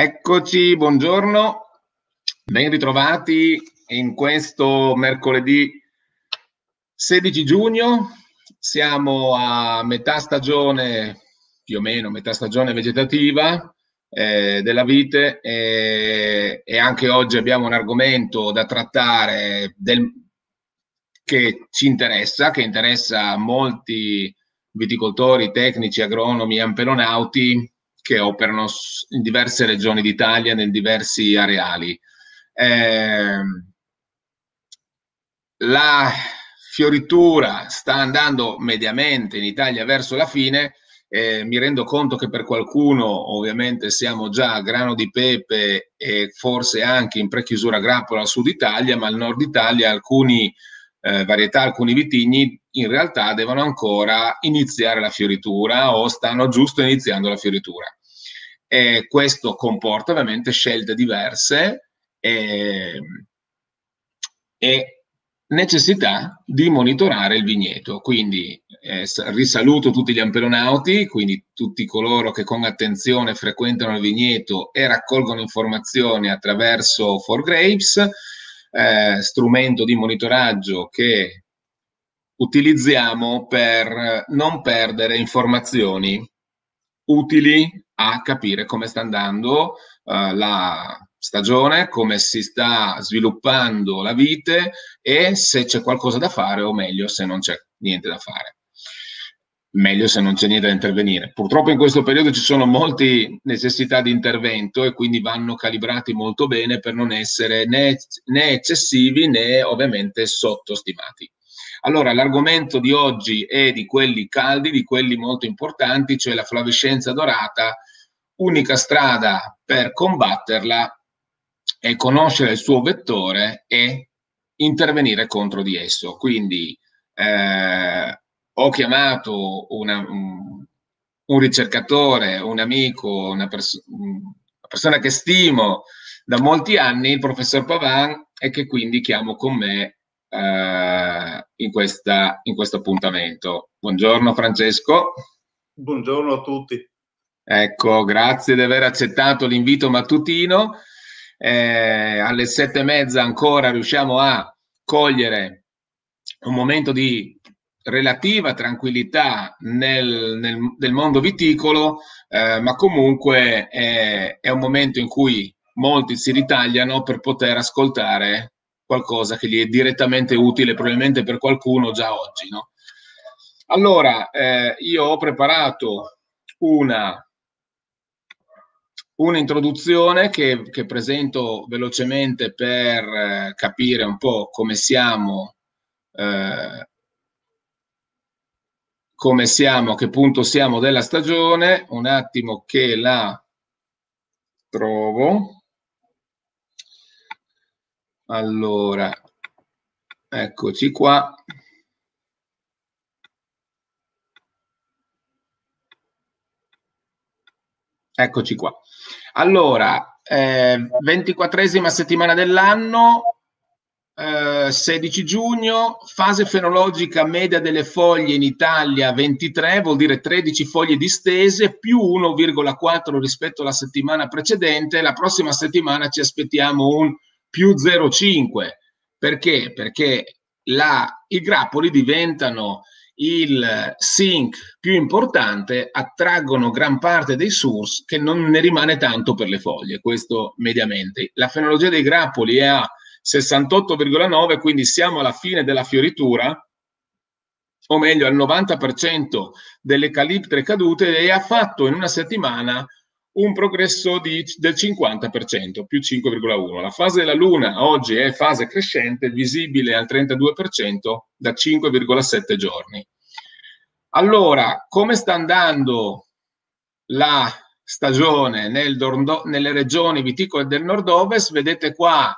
Eccoci, buongiorno, ben ritrovati in questo mercoledì 16 giugno. Siamo a metà stagione, più o meno metà stagione vegetativa eh, della vite e, e, anche oggi abbiamo un argomento da trattare del, che ci interessa, che interessa molti viticoltori, tecnici, agronomi, ampelonauti che operano in diverse regioni d'Italia, in diversi areali. Eh, la fioritura sta andando mediamente in Italia verso la fine. Eh, mi rendo conto che per qualcuno ovviamente siamo già a grano di pepe e forse anche in prechiusura grappola al sud Italia, ma al nord Italia alcuni eh, varietà, alcuni vitigni in realtà devono ancora iniziare la fioritura o stanno giusto iniziando la fioritura. E questo comporta ovviamente scelte diverse e, e necessità di monitorare il vigneto. Quindi eh, risaluto tutti gli ampelonauti, quindi tutti coloro che con attenzione frequentano il vigneto e raccolgono informazioni attraverso For Grapes, eh, strumento di monitoraggio che utilizziamo per non perdere informazioni utili a capire come sta andando uh, la stagione, come si sta sviluppando la vite e se c'è qualcosa da fare o meglio se non c'è niente da fare. Meglio se non c'è niente da intervenire. Purtroppo in questo periodo ci sono molte necessità di intervento e quindi vanno calibrati molto bene per non essere né, né eccessivi né ovviamente sottostimati. Allora, l'argomento di oggi è di quelli caldi, di quelli molto importanti, cioè la flavescenza dorata, unica strada per combatterla è conoscere il suo vettore e intervenire contro di esso. Quindi eh, ho chiamato una, un, un, ricercatore, un amico, una, pers- una, persona che stimo da molti anni, il professor Pavan, e che quindi chiamo con me eh, in, questa, in questo appuntamento. Buongiorno Francesco. Buongiorno a tutti. Ecco, grazie di aver accettato l'invito mattutino. Eh, alle sette e mezza ancora riusciamo a cogliere un momento di relativa tranquillità nel, nel, nel mondo viticolo, eh, ma comunque è, è un momento in cui molti si ritagliano per poter ascoltare qualcosa che gli è direttamente utile, probabilmente per qualcuno già oggi. No? Allora, eh, io ho preparato una, un'introduzione che, che, presento velocemente per eh, capire un po' come siamo, eh, come siamo, a che punto siamo della stagione. Un attimo che la trovo. Allora, eccoci qua. Eccoci qua. Allora, eh, 24esima settimana dell'anno, eh, 16 giugno, fase fenologica media delle foglie in Italia 23, vuol dire 13 foglie distese, più 1,4 rispetto alla settimana precedente. La prossima settimana ci aspettiamo un più 0,5. Perché? Perché la, i grappoli diventano il sink più importante, attraggono gran parte dei source che non ne rimane tanto per le foglie, questo mediamente. La fenologia dei grappoli è a 68,9, quindi siamo alla fine della fioritura, o meglio al 90% delle caliptre cadute e ha fatto in una settimana un progresso di, del 50%, più 5,1. La fase della Luna oggi è fase crescente, visibile al 32% da 5,7 giorni. Allora, come sta andando la stagione nel Dordo, nelle regioni viticole del nord-ovest? Vedete qua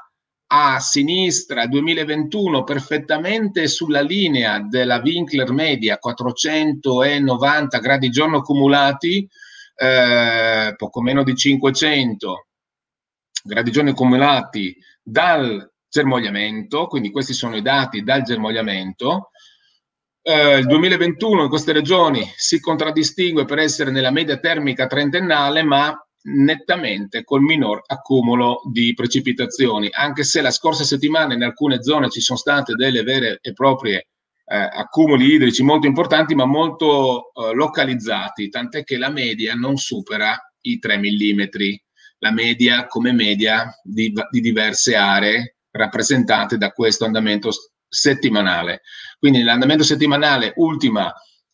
a sinistra 2021 perfettamente sulla linea della Winkler media 490 gradi giorno accumulati eh, poco meno di 500 gradi giorni accumulati dal germogliamento, quindi questi sono i dati dal germogliamento. Eh, il 2021 in queste regioni si contraddistingue per essere nella media termica trentennale, ma nettamente col minor accumulo di precipitazioni, anche se la scorsa settimana in alcune zone ci sono state delle vere e proprie eh, accumuli idrici molto importanti, ma molto eh, localizzati, tant'è che la media non supera i 3 mm, la media come media di, di diverse aree rappresentate da questo andamento settimanale. Quindi l'andamento settimanale ultima,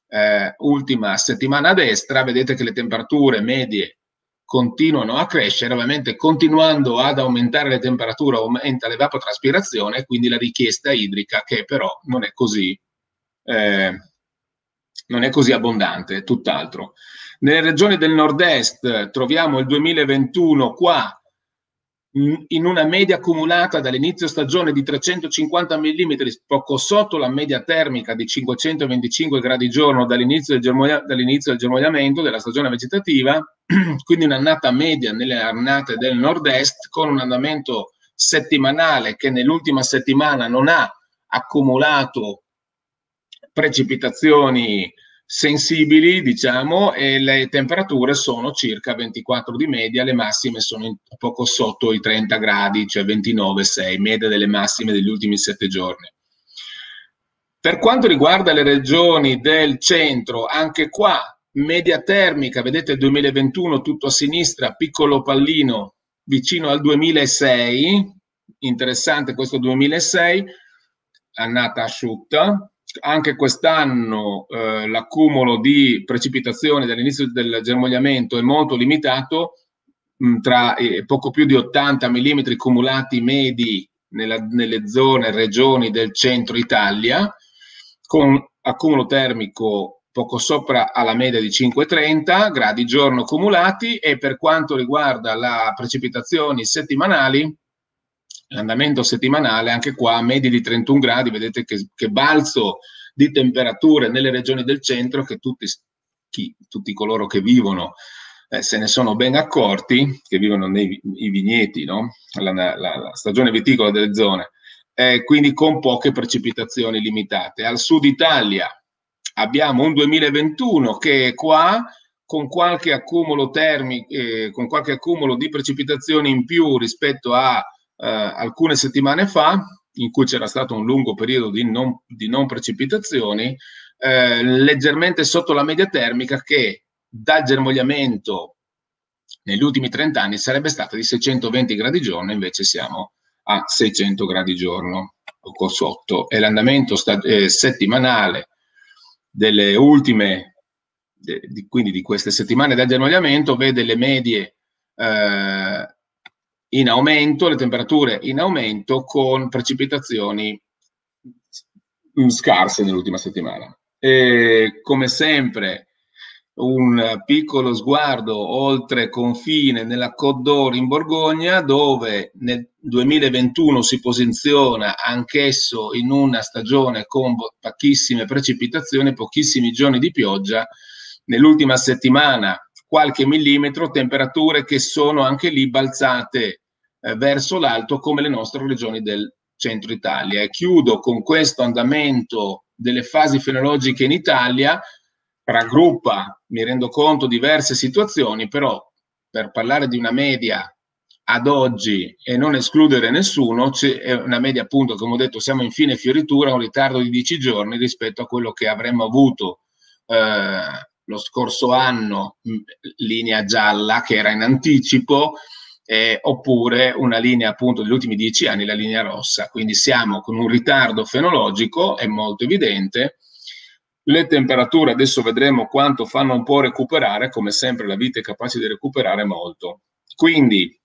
eh, ultima settimana a destra, vedete che le temperature medie continuano a crescere, ovviamente continuando ad aumentare le temperature aumenta l'evapotraspirazione quindi la richiesta idrica che però non è così, eh, non è così abbondante, tutt'altro. Nelle regioni del nord-est troviamo il 2021 qua in una media accumulata dall'inizio stagione di 350 mm, poco sotto la media termica di 525 gradi giorno dall'inizio del, germoglia, dall'inizio del germogliamento della stagione vegetativa, quindi un'annata media nelle annate del nord-est con un andamento settimanale che nell'ultima settimana non ha accumulato precipitazioni sensibili, diciamo, e le temperature sono circa 24 di media, le massime sono poco sotto i 30 gradi, cioè 29,6, media delle massime degli ultimi sette giorni. Per quanto riguarda le regioni del centro, anche qua media termica, vedete il 2021 tutto a sinistra, piccolo pallino vicino al 2006, interessante questo 2006, annata asciutta, anche quest'anno eh, l'accumulo di precipitazioni dall'inizio del germogliamento è molto limitato, mh, mm, tra eh, poco più di 80 mm cumulati medi nella, nelle zone, regioni del centro Italia, con accumulo termico poco sopra alla media di 5,30 gradi giorno cumulati e per quanto riguarda le precipitazioni settimanali, l'andamento settimanale, anche qua medie di 31 gradi, vedete che, che balzo di temperature nelle regioni del centro che tutti, chi, tutti coloro che vivono eh, se ne sono ben accorti, che vivono nei vigneti, no? la, la, la, stagione viticola delle zone, eh, quindi con poche precipitazioni limitate. Al sud Italia abbiamo un 2021 che è qua con qualche accumulo termico, eh, con qualche accumulo di precipitazioni in più rispetto a eh, alcune settimane fa, in cui c'era stato un lungo periodo di non, di non precipitazioni, eh, leggermente sotto la media termica che dal germogliamento negli ultimi 30 anni sarebbe stata di 620 gradi giorno, invece siamo a 600 gradi giorno, poco sotto. E l'andamento sta- eh, settimanale delle ultime, de- di, quindi di queste settimane dal germogliamento, vede le medie eh, in aumento, le temperature in aumento con precipitazioni scarse nell'ultima settimana. E come sempre un piccolo sguardo oltre confine nella Côte d'Or in Borgogna dove nel 2021 si posiziona anch'esso in una stagione con pochissime precipitazioni, pochissimi giorni di pioggia. Nell'ultima settimana qualche millimetro, temperature che sono anche lì balzate verso l'alto come le nostre regioni del centro Italia. E chiudo con questo andamento delle fasi fenologiche in Italia, raggruppa, mi rendo conto, diverse situazioni, però per parlare di una media ad oggi e non escludere nessuno, c'è una media appunto, come ho detto, siamo in fine fioritura, un ritardo di 10 giorni rispetto a quello che avremmo avuto eh, lo scorso anno, linea gialla, che era in anticipo, eh, oppure una linea appunto degli ultimi dieci anni, la linea rossa. Quindi siamo con un ritardo fenologico, è molto evidente. Le temperature adesso vedremo quanto fanno un po' recuperare, come sempre la vita è capace di recuperare molto. Quindi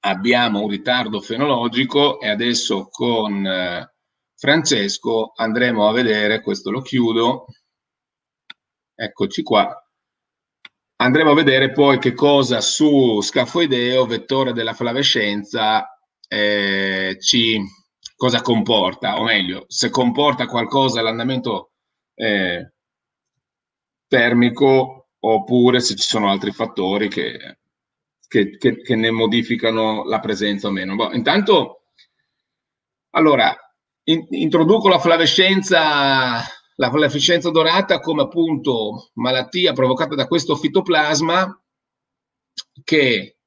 abbiamo un ritardo fenologico e adesso con eh, Francesco andremo a vedere, questo lo chiudo, eccoci qua, Andremo a vedere poi che cosa su scafoideo, vettore della flavescenza, eh, ci, cosa comporta, o meglio, se comporta qualcosa l'andamento eh, termico oppure se ci sono altri fattori che, che, che, che ne modificano la presenza o meno. Boh, intanto, allora, in, introduco la flavescenza la fluorescenza dorata come appunto malattia provocata da questo fitoplasma che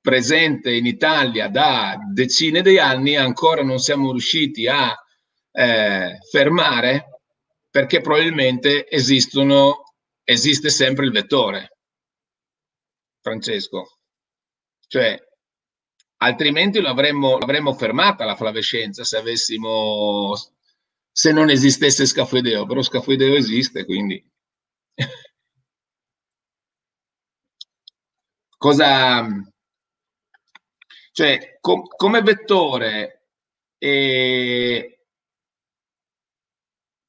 presente in Italia da decine di anni ancora non siamo riusciti a eh, fermare perché probabilmente esistono, esiste sempre il vettore. Francesco. Cioè, altrimenti l'avremmo, l'avremmo fermata la flavescenza se avessimo se non esistesse scafoideo, però scafoideo esiste, quindi cosa cioè com, come vettore eh,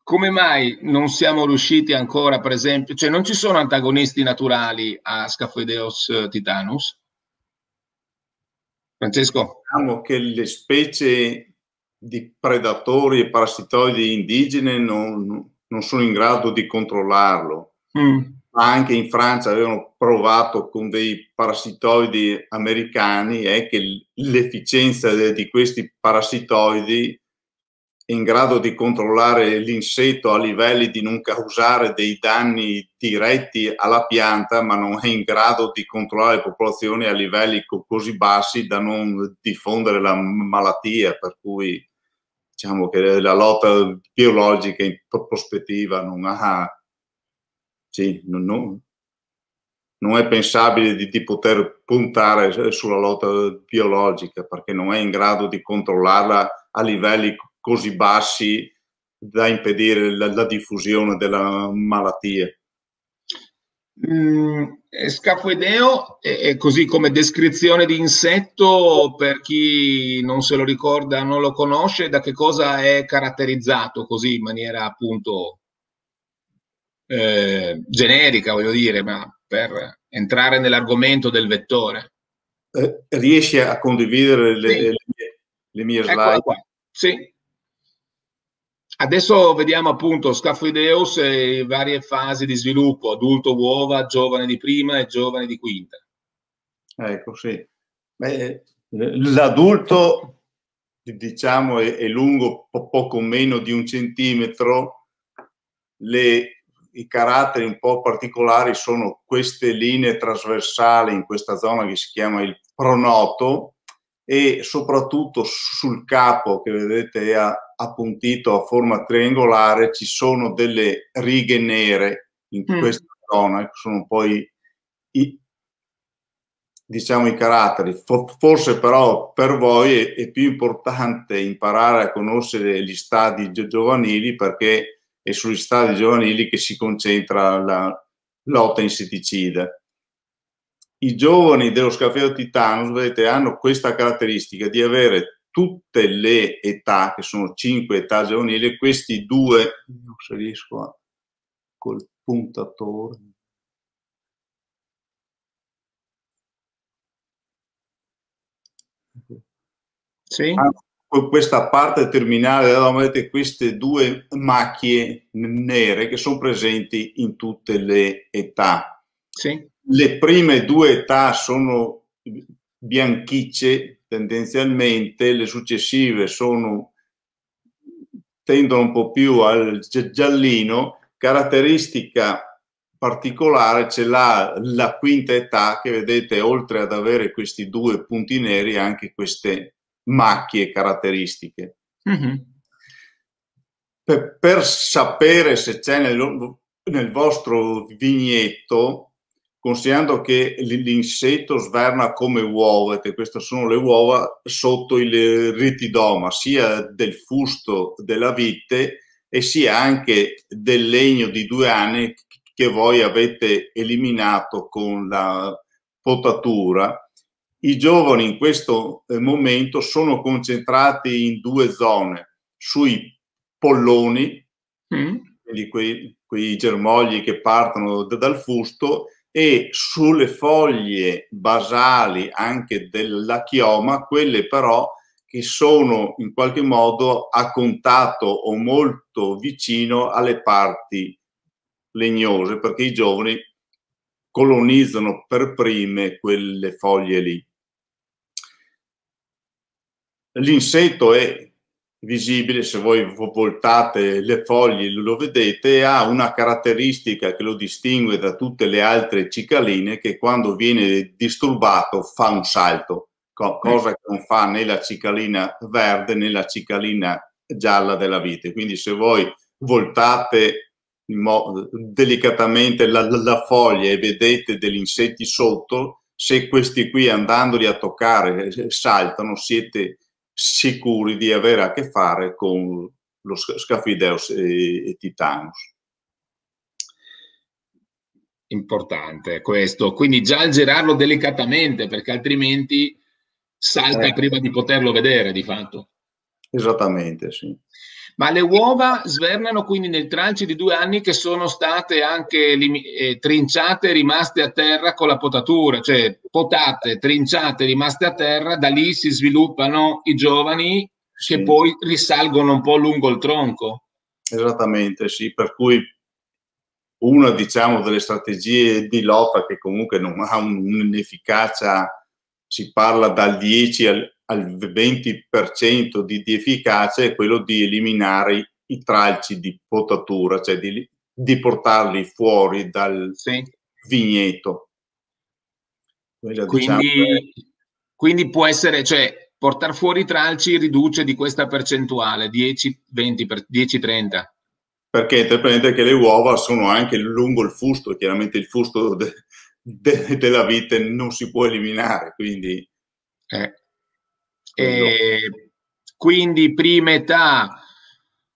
come mai non siamo riusciti ancora per esempio cioè non ci sono antagonisti naturali a Scafoideus titanus Francesco? Diciamo che le specie di predatori e parassitoidi indigene non, non sono in grado di controllarlo. Mm. Anche in Francia avevano provato con dei parassitoidi americani e che l'efficienza di questi parassitoidi in grado di controllare l'insetto a livelli di non causare dei danni diretti alla pianta, ma non è in grado di controllare le popolazioni a livelli co- così bassi da non diffondere la malattia, per cui diciamo che la lotta biologica in prospettiva non ha sì, non, non, non è pensabile di, di, poter puntare sulla lotta biologica perché non è in grado di controllarla a livelli così bassi da impedire la, la diffusione della malattia. Mm, scafoideo è, così come descrizione di insetto per chi non se lo ricorda, non lo conosce, da che cosa è caratterizzato così in maniera appunto eh, generica, voglio dire, ma per entrare nell'argomento del vettore. Eh, riesci a condividere le, sì. le, le mie slide? Sì, Adesso vediamo appunto Scafoideus e varie fasi di sviluppo, adulto uova, giovane di prima e giovane di quinta. Ecco, sì. Beh, l'adulto, diciamo, è, è lungo po- poco meno di un centimetro, Le, i caratteri un po' particolari sono queste linee trasversali in questa zona che si chiama il pronoto e soprattutto sul capo che vedete è appuntito a forma triangolare ci sono delle righe nere in mm. questa zona che sono poi i, diciamo i caratteri forse però per voi è, è, più importante imparare a conoscere gli stadi giovanili perché è sugli stadi giovanili che si concentra la lotta insetticida i giovani dello Scafeo Titanus, vedete, hanno questa caratteristica di avere tutte le età, che sono cinque età giovanili, questi due, non se riesco a, col puntatore. Sì. questa parte terminale, vedete queste due macchie nere che sono presenti in tutte le età. Sì le prime due età sono bianchicce tendenzialmente, le successive sono, tendono un po' più al giallino, caratteristica particolare ce l'ha la quinta età che vedete oltre ad avere questi due punti neri anche queste macchie caratteristiche. Mm-hmm. Per, per, sapere se c'è nel, nel vostro vignetto considerando che l'insetto sverna come uova, che queste sono le uova sotto il ritidoma, sia del fusto della vite e sia anche del legno di due anni che voi avete eliminato con la potatura. I giovani in questo eh, momento sono concentrati in due zone, sui polloni, mm. quindi quei, quei germogli che partono dal fusto, e sulle foglie basali anche della chioma, quelle però che sono in qualche modo a contatto o molto vicino alle parti legnose, perché i giovani colonizzano per prime quelle foglie lì. L'insetto è visibile, se voi voltate le foglie lo vedete, ha una caratteristica che lo distingue da tutte le altre cicaline che quando viene disturbato fa un salto, cosa che non fa né la cicalina verde né la cicalina gialla della vite. Quindi se voi voltate delicatamente la, la, foglia e vedete degli insetti sotto, se questi qui andandoli a toccare saltano, siete sicuri di avere a che fare con lo Scafideus e, e Titanus. Importante questo, quindi già girarlo delicatamente perché altrimenti salta eh. prima di poterlo vedere di fatto. Esattamente, sì. Ma le uova svernano quindi nel tranci di due anni che sono state anche eh, trinciate e rimaste a terra con la potatura, cioè potate, trinciate, rimaste a terra, da lì si sviluppano i giovani sì. che poi risalgono un po' lungo il tronco. Esattamente, sì, per cui una diciamo delle strategie di lotta che comunque non ha un'efficacia, si parla dal 10 al, al 20% di, di, efficacia è quello di eliminare i, i tralci di potatura, cioè di, di portarli fuori dal sì. vigneto. Quindi, diciamo quindi, può essere, cioè portare fuori i tralci riduce di questa percentuale, 10-20, 10-30. Perché prendete che le uova sono anche lungo il fusto, chiaramente il fusto de, de, della vite non si può eliminare, quindi... Eh. Eh, quindi prima età,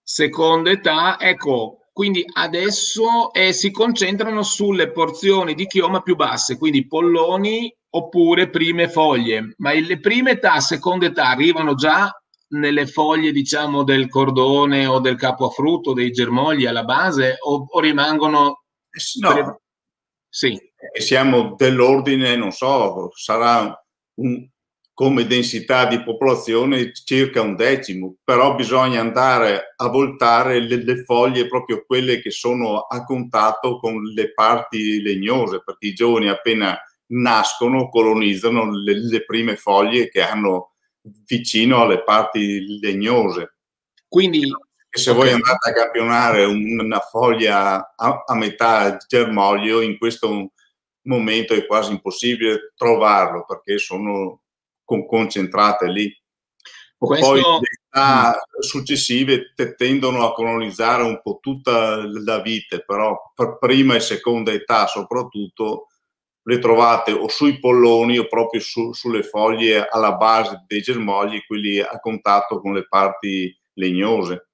seconda età, ecco, quindi adesso eh, si concentrano sulle porzioni di chioma più basse, quindi polloni oppure prime foglie, ma le prime età, seconda età arrivano già nelle foglie, diciamo, del cordone o del capo a frutto, dei germogli alla base o, o rimangono... No, sì. Siamo dell'ordine, non so, sarà un, come densità di popolazione circa un decimo, però bisogna andare a voltare le, le, foglie proprio quelle che sono a contatto con le parti legnose, perché i giovani appena nascono colonizzano le, le prime foglie che hanno vicino alle parti legnose. Quindi e se voi andate a campionare una foglia a, a metà germoglio, in questo momento è quasi impossibile trovarlo perché sono con, concentrate lì. Questo... Poi le età successive tendono a colonizzare un po' tutta la vite, però per prima e seconda età soprattutto le trovate o sui polloni o proprio su, sulle foglie alla base dei germogli, quelli a contatto con le parti legnose.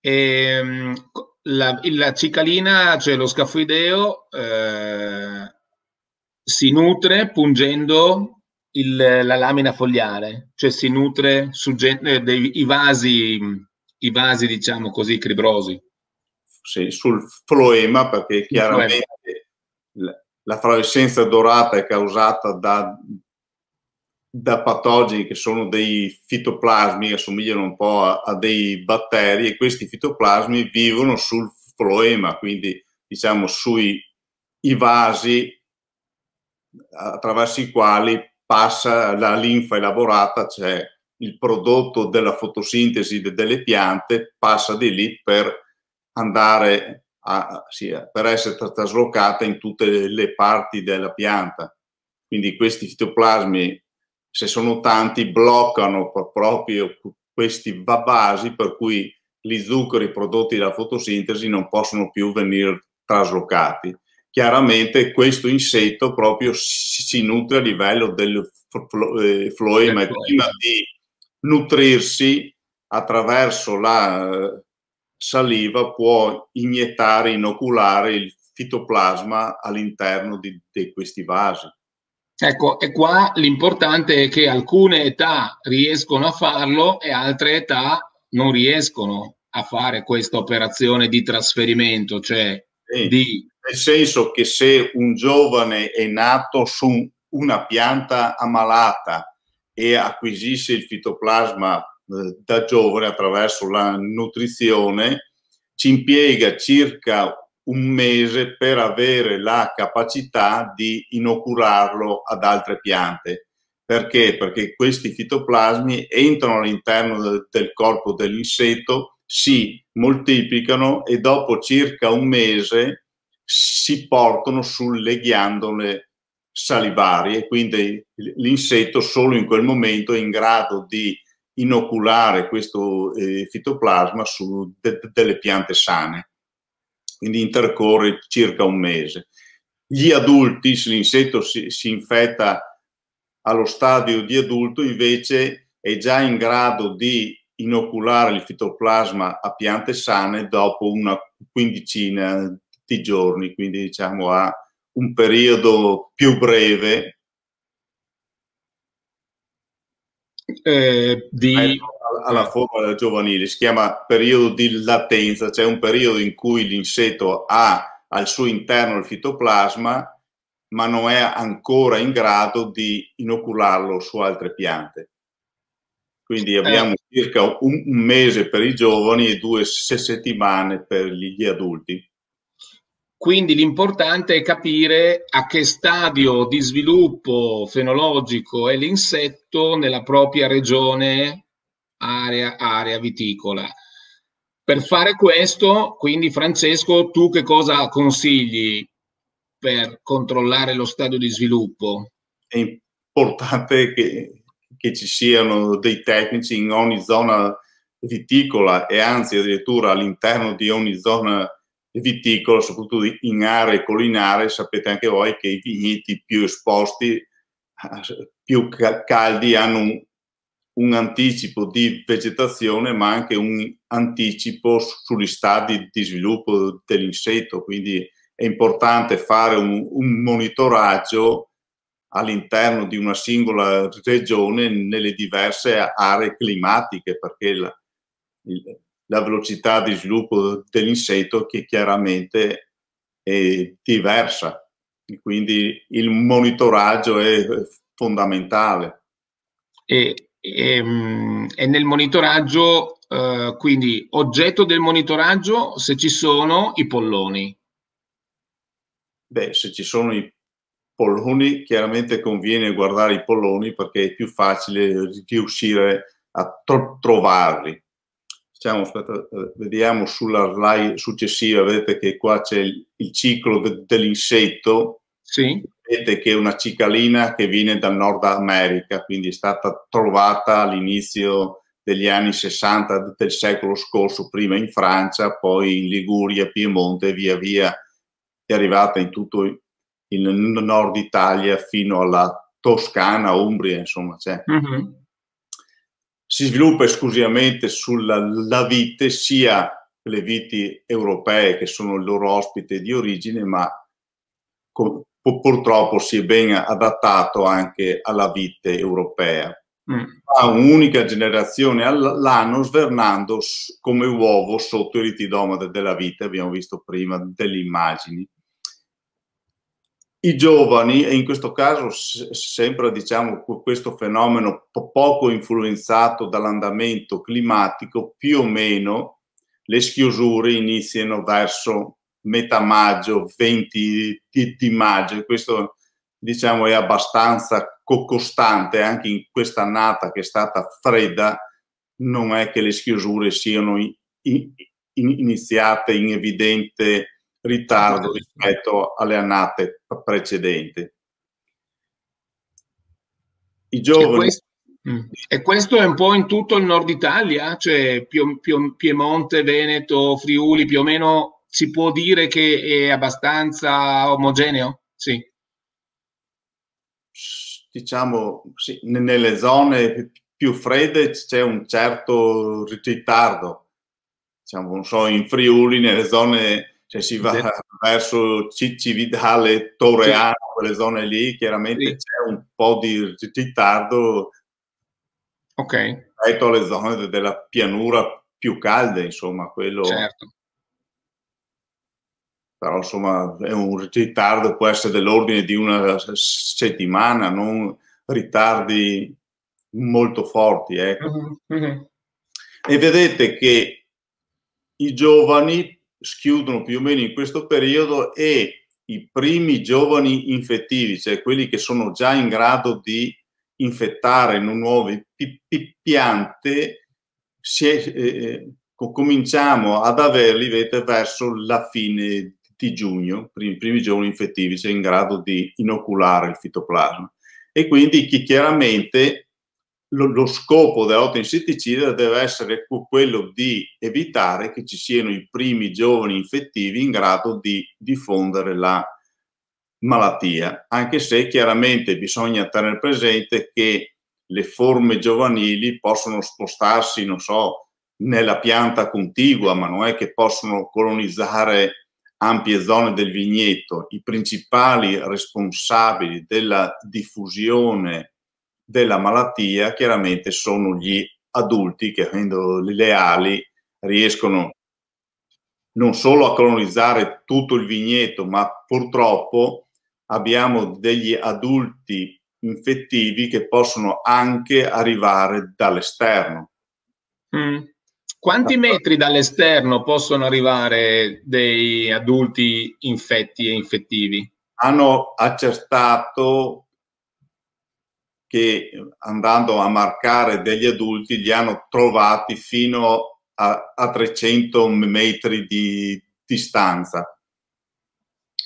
E, ehm, la, la, cicalina, cioè lo scafoideo, eh, si nutre pungendo il, la lamina fogliare, cioè si nutre su eh, dei vasi, i vasi, diciamo così, cribrosi. Sì, sul floema, perché chiaramente la, la fluorescenza dorata è causata da, da patogeni che sono dei fitoplasmi che assomigliano un po' a, a, dei batteri e questi fitoplasmi vivono sul floema, quindi diciamo sui i vasi attraverso i quali passa la linfa elaborata, cioè il prodotto della fotosintesi delle piante, passa di lì per andare a, sì, per essere traslocata in tutte le parti della pianta. Quindi questi fitoplasmi, se sono tanti, bloccano proprio questi vasi per cui gli zuccheri prodotti dalla fotosintesi non possono più venire traslocati chiaramente questo insetto proprio si, nutre a livello del eh, floema e prima di nutrirsi attraverso la eh, saliva può iniettare, inoculare il fitoplasma all'interno di, di questi vasi. Ecco, e qua l'importante è che alcune età riescono a farlo e altre età non riescono a fare questa operazione di trasferimento, cioè sì. di nel senso che se un giovane è nato su una pianta ammalata e acquisisce il fitoplasma eh, da giovane attraverso la nutrizione, ci impiega circa un mese per avere la capacità di inocularlo ad altre piante, Perché? Perché questi fitoplasmi entrano all'interno del, del corpo dell'insetto, si moltiplicano e dopo circa un mese si portano sulle ghiandole salivari e quindi l'insetto solo in quel momento è in grado di inoculare questo eh, fitoplasma su de- delle piante sane. Quindi intercorre circa un mese. Gli adulti, se l'insetto si, si infetta allo stadio di adulto, invece è già in grado di inoculare il fitoplasma a piante sane dopo una quindicina di giorni, quindi diciamo a un periodo più breve eh, di... alla forma giovanile, si chiama periodo di latenza, cioè un periodo in cui l'insetto ha al suo interno il fitoplasma, ma non è ancora in grado di inocularlo su altre piante. Quindi abbiamo eh. circa un, un, mese per i giovani e due settimane per gli adulti. Quindi l'importante è capire a che stadio di sviluppo fenologico è l'insetto nella propria regione, area, area viticola. Per fare questo, quindi Francesco, tu che cosa consigli per controllare lo stadio di sviluppo? È importante che, che ci siano dei tecnici in ogni zona viticola e anzi addirittura all'interno di ogni zona viticolo, soprattutto in aree collinari, sapete anche voi che i vigneti più esposti, più caldi, hanno un, un anticipo di vegetazione, ma anche un anticipo sugli stadi di sviluppo dell'insetto. Quindi è importante fare un, un monitoraggio all'interno di una singola regione nelle diverse aree climatiche, perché la, il, la velocità di sviluppo dell'insetto che chiaramente è diversa. Quindi il monitoraggio è fondamentale. E, e, ehm, e nel monitoraggio, eh, quindi oggetto del monitoraggio, se ci sono i polloni. Beh, se ci sono i polloni, chiaramente conviene guardare i polloni perché è più facile riuscire a tro- trovarli diciamo, aspetta, eh, vediamo sulla slide successiva, vedete che qua c'è il, il ciclo de, dell'insetto. Sì. Vedete che è una cicalina che viene dal Nord America, quindi è stata trovata all'inizio degli anni 60 del secolo scorso, prima in Francia, poi in Liguria, Piemonte e via via è arrivata in tutto il nord Italia fino alla Toscana, Umbria, insomma. Cioè. Mm-hmm si sviluppa esclusivamente sulla vite, sia le viti europee che sono il loro ospite di origine, ma co- purtroppo si è ben adattato anche alla vite europea. Mm. Ha un'unica generazione all'anno svernando come uovo sotto il ritidoma della vite, abbiamo visto prima delle immagini i giovani, e in questo caso sembra diciamo, questo fenomeno poco influenzato dall'andamento climatico, più o meno le schiusure iniziano verso metà maggio, 20 di, maggio, questo diciamo è abbastanza costante anche in questa annata che è stata fredda, non è che le schiusure siano in, in, iniziate in evidente ritardo rispetto alle annate precedenti. I giovani... E questo, mm. e questo è un po' in tutto il nord Italia, cioè Piemonte, Veneto, Friuli, più o meno si può dire che è abbastanza omogeneo? Sì. Diciamo, sì, nelle zone più fredde c'è un certo ritardo. Diciamo, non so, in Friuli, nelle zone cioè si va sì. verso Cividale, Torreano, sì. quelle zone lì, chiaramente sì. c'è un po' di ritardo okay. rispetto alle zone della pianura più calde, insomma, quello... Certo. Però insomma è un ritardo, può essere dell'ordine di una settimana, non ritardi molto forti. Ecco. Mm-hmm. E vedete che i giovani schiudono più o meno in questo periodo e i primi giovani infettivi, cioè quelli che sono già in grado di infettare nuove piante, è, eh, cominciamo ad averli vedete, verso la fine di giugno, i primi giorni infettivi, sei in grado di inoculare il fitoplasma. E quindi chi chiaramente lo, lo scopo dell'autoinsetticida deve essere quello di evitare che ci siano i primi giovani infettivi in grado di diffondere la malattia, anche se chiaramente bisogna tenere presente che le forme giovanili possono spostarsi, non so, nella pianta contigua, ma non è che possono colonizzare ampie zone del vigneto. I principali responsabili della diffusione della malattia chiaramente sono gli adulti che avendo le ali riescono non solo a colonizzare tutto il vigneto, ma purtroppo abbiamo degli adulti infettivi che possono anche arrivare dall'esterno. Mm. Quanti metri dall'esterno possono arrivare dei adulti infetti e infettivi? Hanno accertato che andando a marcare degli adulti li hanno trovati fino a, a 300 metri di distanza.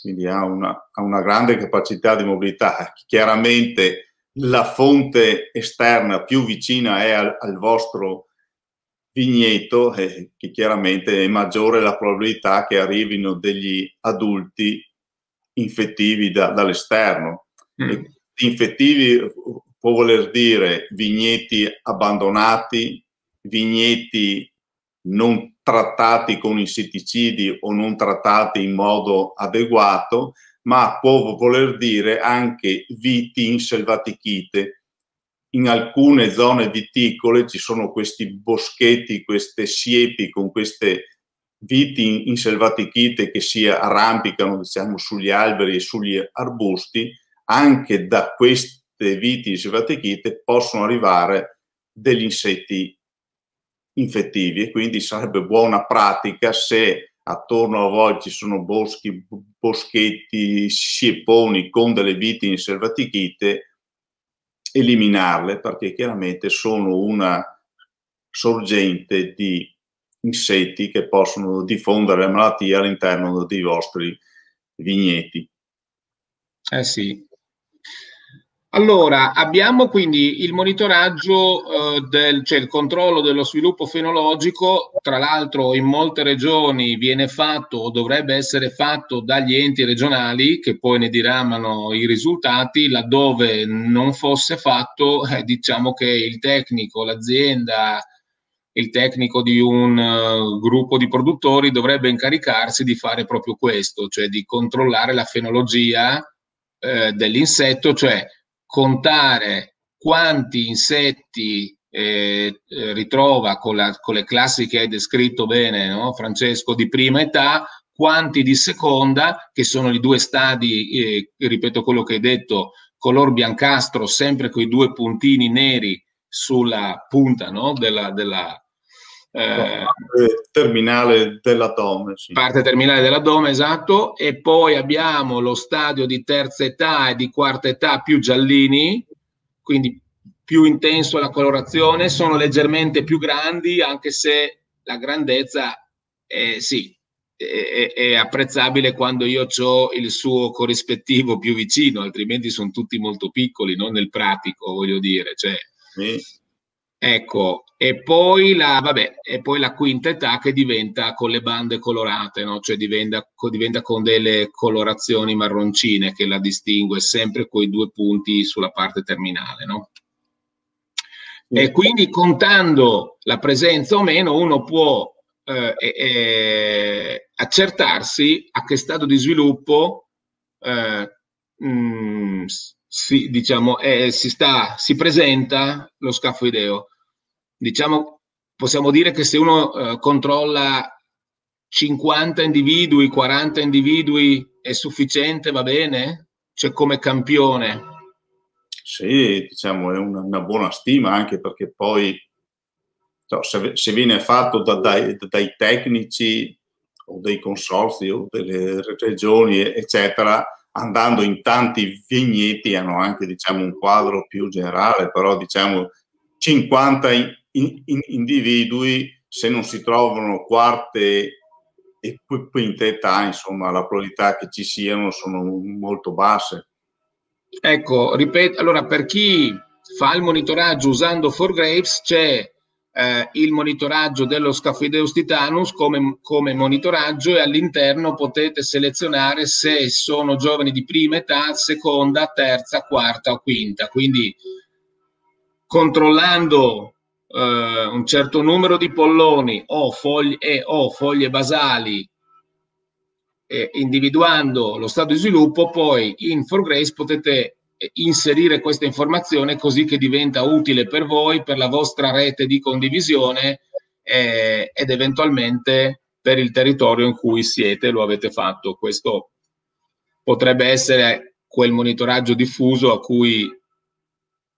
Quindi ha una, ha una grande capacità di mobilità. Chiaramente la fonte esterna più vicina è al, al vostro vigneto, eh, che chiaramente è maggiore la probabilità che arrivino degli adulti infettivi da, dall'esterno. Mm. Infettivi può voler dire vigneti abbandonati, vigneti non trattati con insetticidi o non trattati in modo adeguato, ma può voler dire anche viti in selvatichite. In alcune zone viticole ci sono questi boschetti, queste siepi con queste viti in selvatichite che si arrampicano diciamo, sugli alberi e sugli arbusti, anche da questi viti di silvatechite possono arrivare degli insetti infettivi e quindi sarebbe buona pratica se attorno a voi ci sono boschi, boschetti, sieponi con delle viti in selvatichite, eliminarle perché chiaramente sono una sorgente di insetti che possono diffondere la malattia all'interno dei vostri vigneti. Eh sì, allora, abbiamo quindi il monitoraggio, eh, del, cioè il controllo dello sviluppo fenologico, tra l'altro in molte regioni viene fatto o dovrebbe essere fatto dagli enti regionali che poi ne diramano i risultati, laddove non fosse fatto, eh, diciamo che il tecnico, l'azienda, il tecnico di un uh, gruppo di produttori dovrebbe incaricarsi di fare proprio questo, cioè di controllare la fenologia eh, dell'insetto, cioè contare quanti insetti eh, eh, ritrova con, la, con, le classi che hai descritto bene, no? Francesco, di prima età, quanti di seconda, che sono i due stadi, eh, ripeto quello che hai detto, color biancastro, sempre con i due puntini neri sulla punta no? della, della eh, terminale dell'addome. Sì. Parte terminale dell'addome, esatto. E poi abbiamo lo stadio di terza età e di quarta età più giallini, quindi più intenso la colorazione, sono leggermente più grandi, anche se la grandezza è, sì, è, è apprezzabile quando io ho il suo corrispettivo più vicino, altrimenti sono tutti molto piccoli, non nel pratico, voglio dire. Cioè, sì. Ecco, e poi, la, vabbè, e poi la quinta età che diventa con le bande colorate, no? cioè diventa, diventa, con delle colorazioni marroncine che la distingue sempre con i due punti sulla parte terminale. No? E quindi contando la presenza o meno, uno può eh, eh, accertarsi a che stato di sviluppo eh, mh, si, diciamo, eh, si, sta, si presenta lo scafoideo. Diciamo, possiamo dire che se uno eh, controlla 50 individui, 40 individui è sufficiente, va bene? Cioè come campione? Sì, diciamo, è una, una buona stima anche perché poi cioè, se, se, viene fatto da, dai, dai tecnici o dei consorzi o delle regioni, eccetera, andando in tanti vigneti hanno anche diciamo, un quadro più generale, però diciamo 50 in, in, individui se non si trovano quarte e quinte età, insomma, la probabilità che ci siano sono molto basse. Ecco, ripeto, allora per chi fa il monitoraggio usando 4Grapes c'è eh, il monitoraggio dello Scaphideus titanus come, come, monitoraggio e all'interno potete selezionare se sono giovani di prima età, seconda, terza, quarta o quinta. Quindi controllando eh, un certo numero di polloni o foglie, e, o foglie basali individuando lo stato di sviluppo, poi in 4Grace potete inserire questa informazione così che diventa utile per voi, per la vostra rete di condivisione eh, ed eventualmente per il territorio in cui siete lo avete fatto. Questo potrebbe essere quel monitoraggio diffuso a cui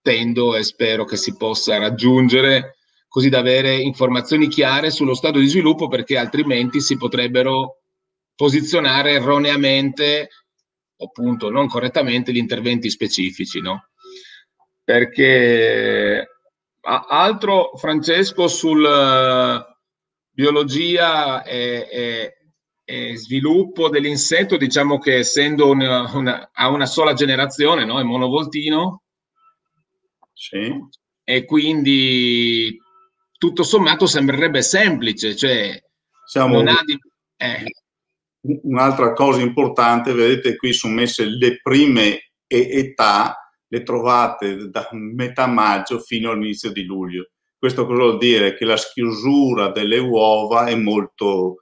tendo e spero che si possa raggiungere così da avere informazioni chiare sullo stato di sviluppo perché altrimenti si potrebbero posizionare erroneamente appunto non correttamente gli interventi specifici, no? Perché altro Francesco sul uh, biologia e, e, e, sviluppo dell'insetto, diciamo che essendo una, una, a una sola generazione, no? È monovoltino. Sì. E quindi tutto sommato sembrerebbe semplice, cioè Siamo... non ha di... Eh un'altra cosa importante, vedete qui sono messe le prime età, le trovate da metà maggio fino all'inizio di luglio. Questo cosa vuol dire? Che la schiusura delle uova è molto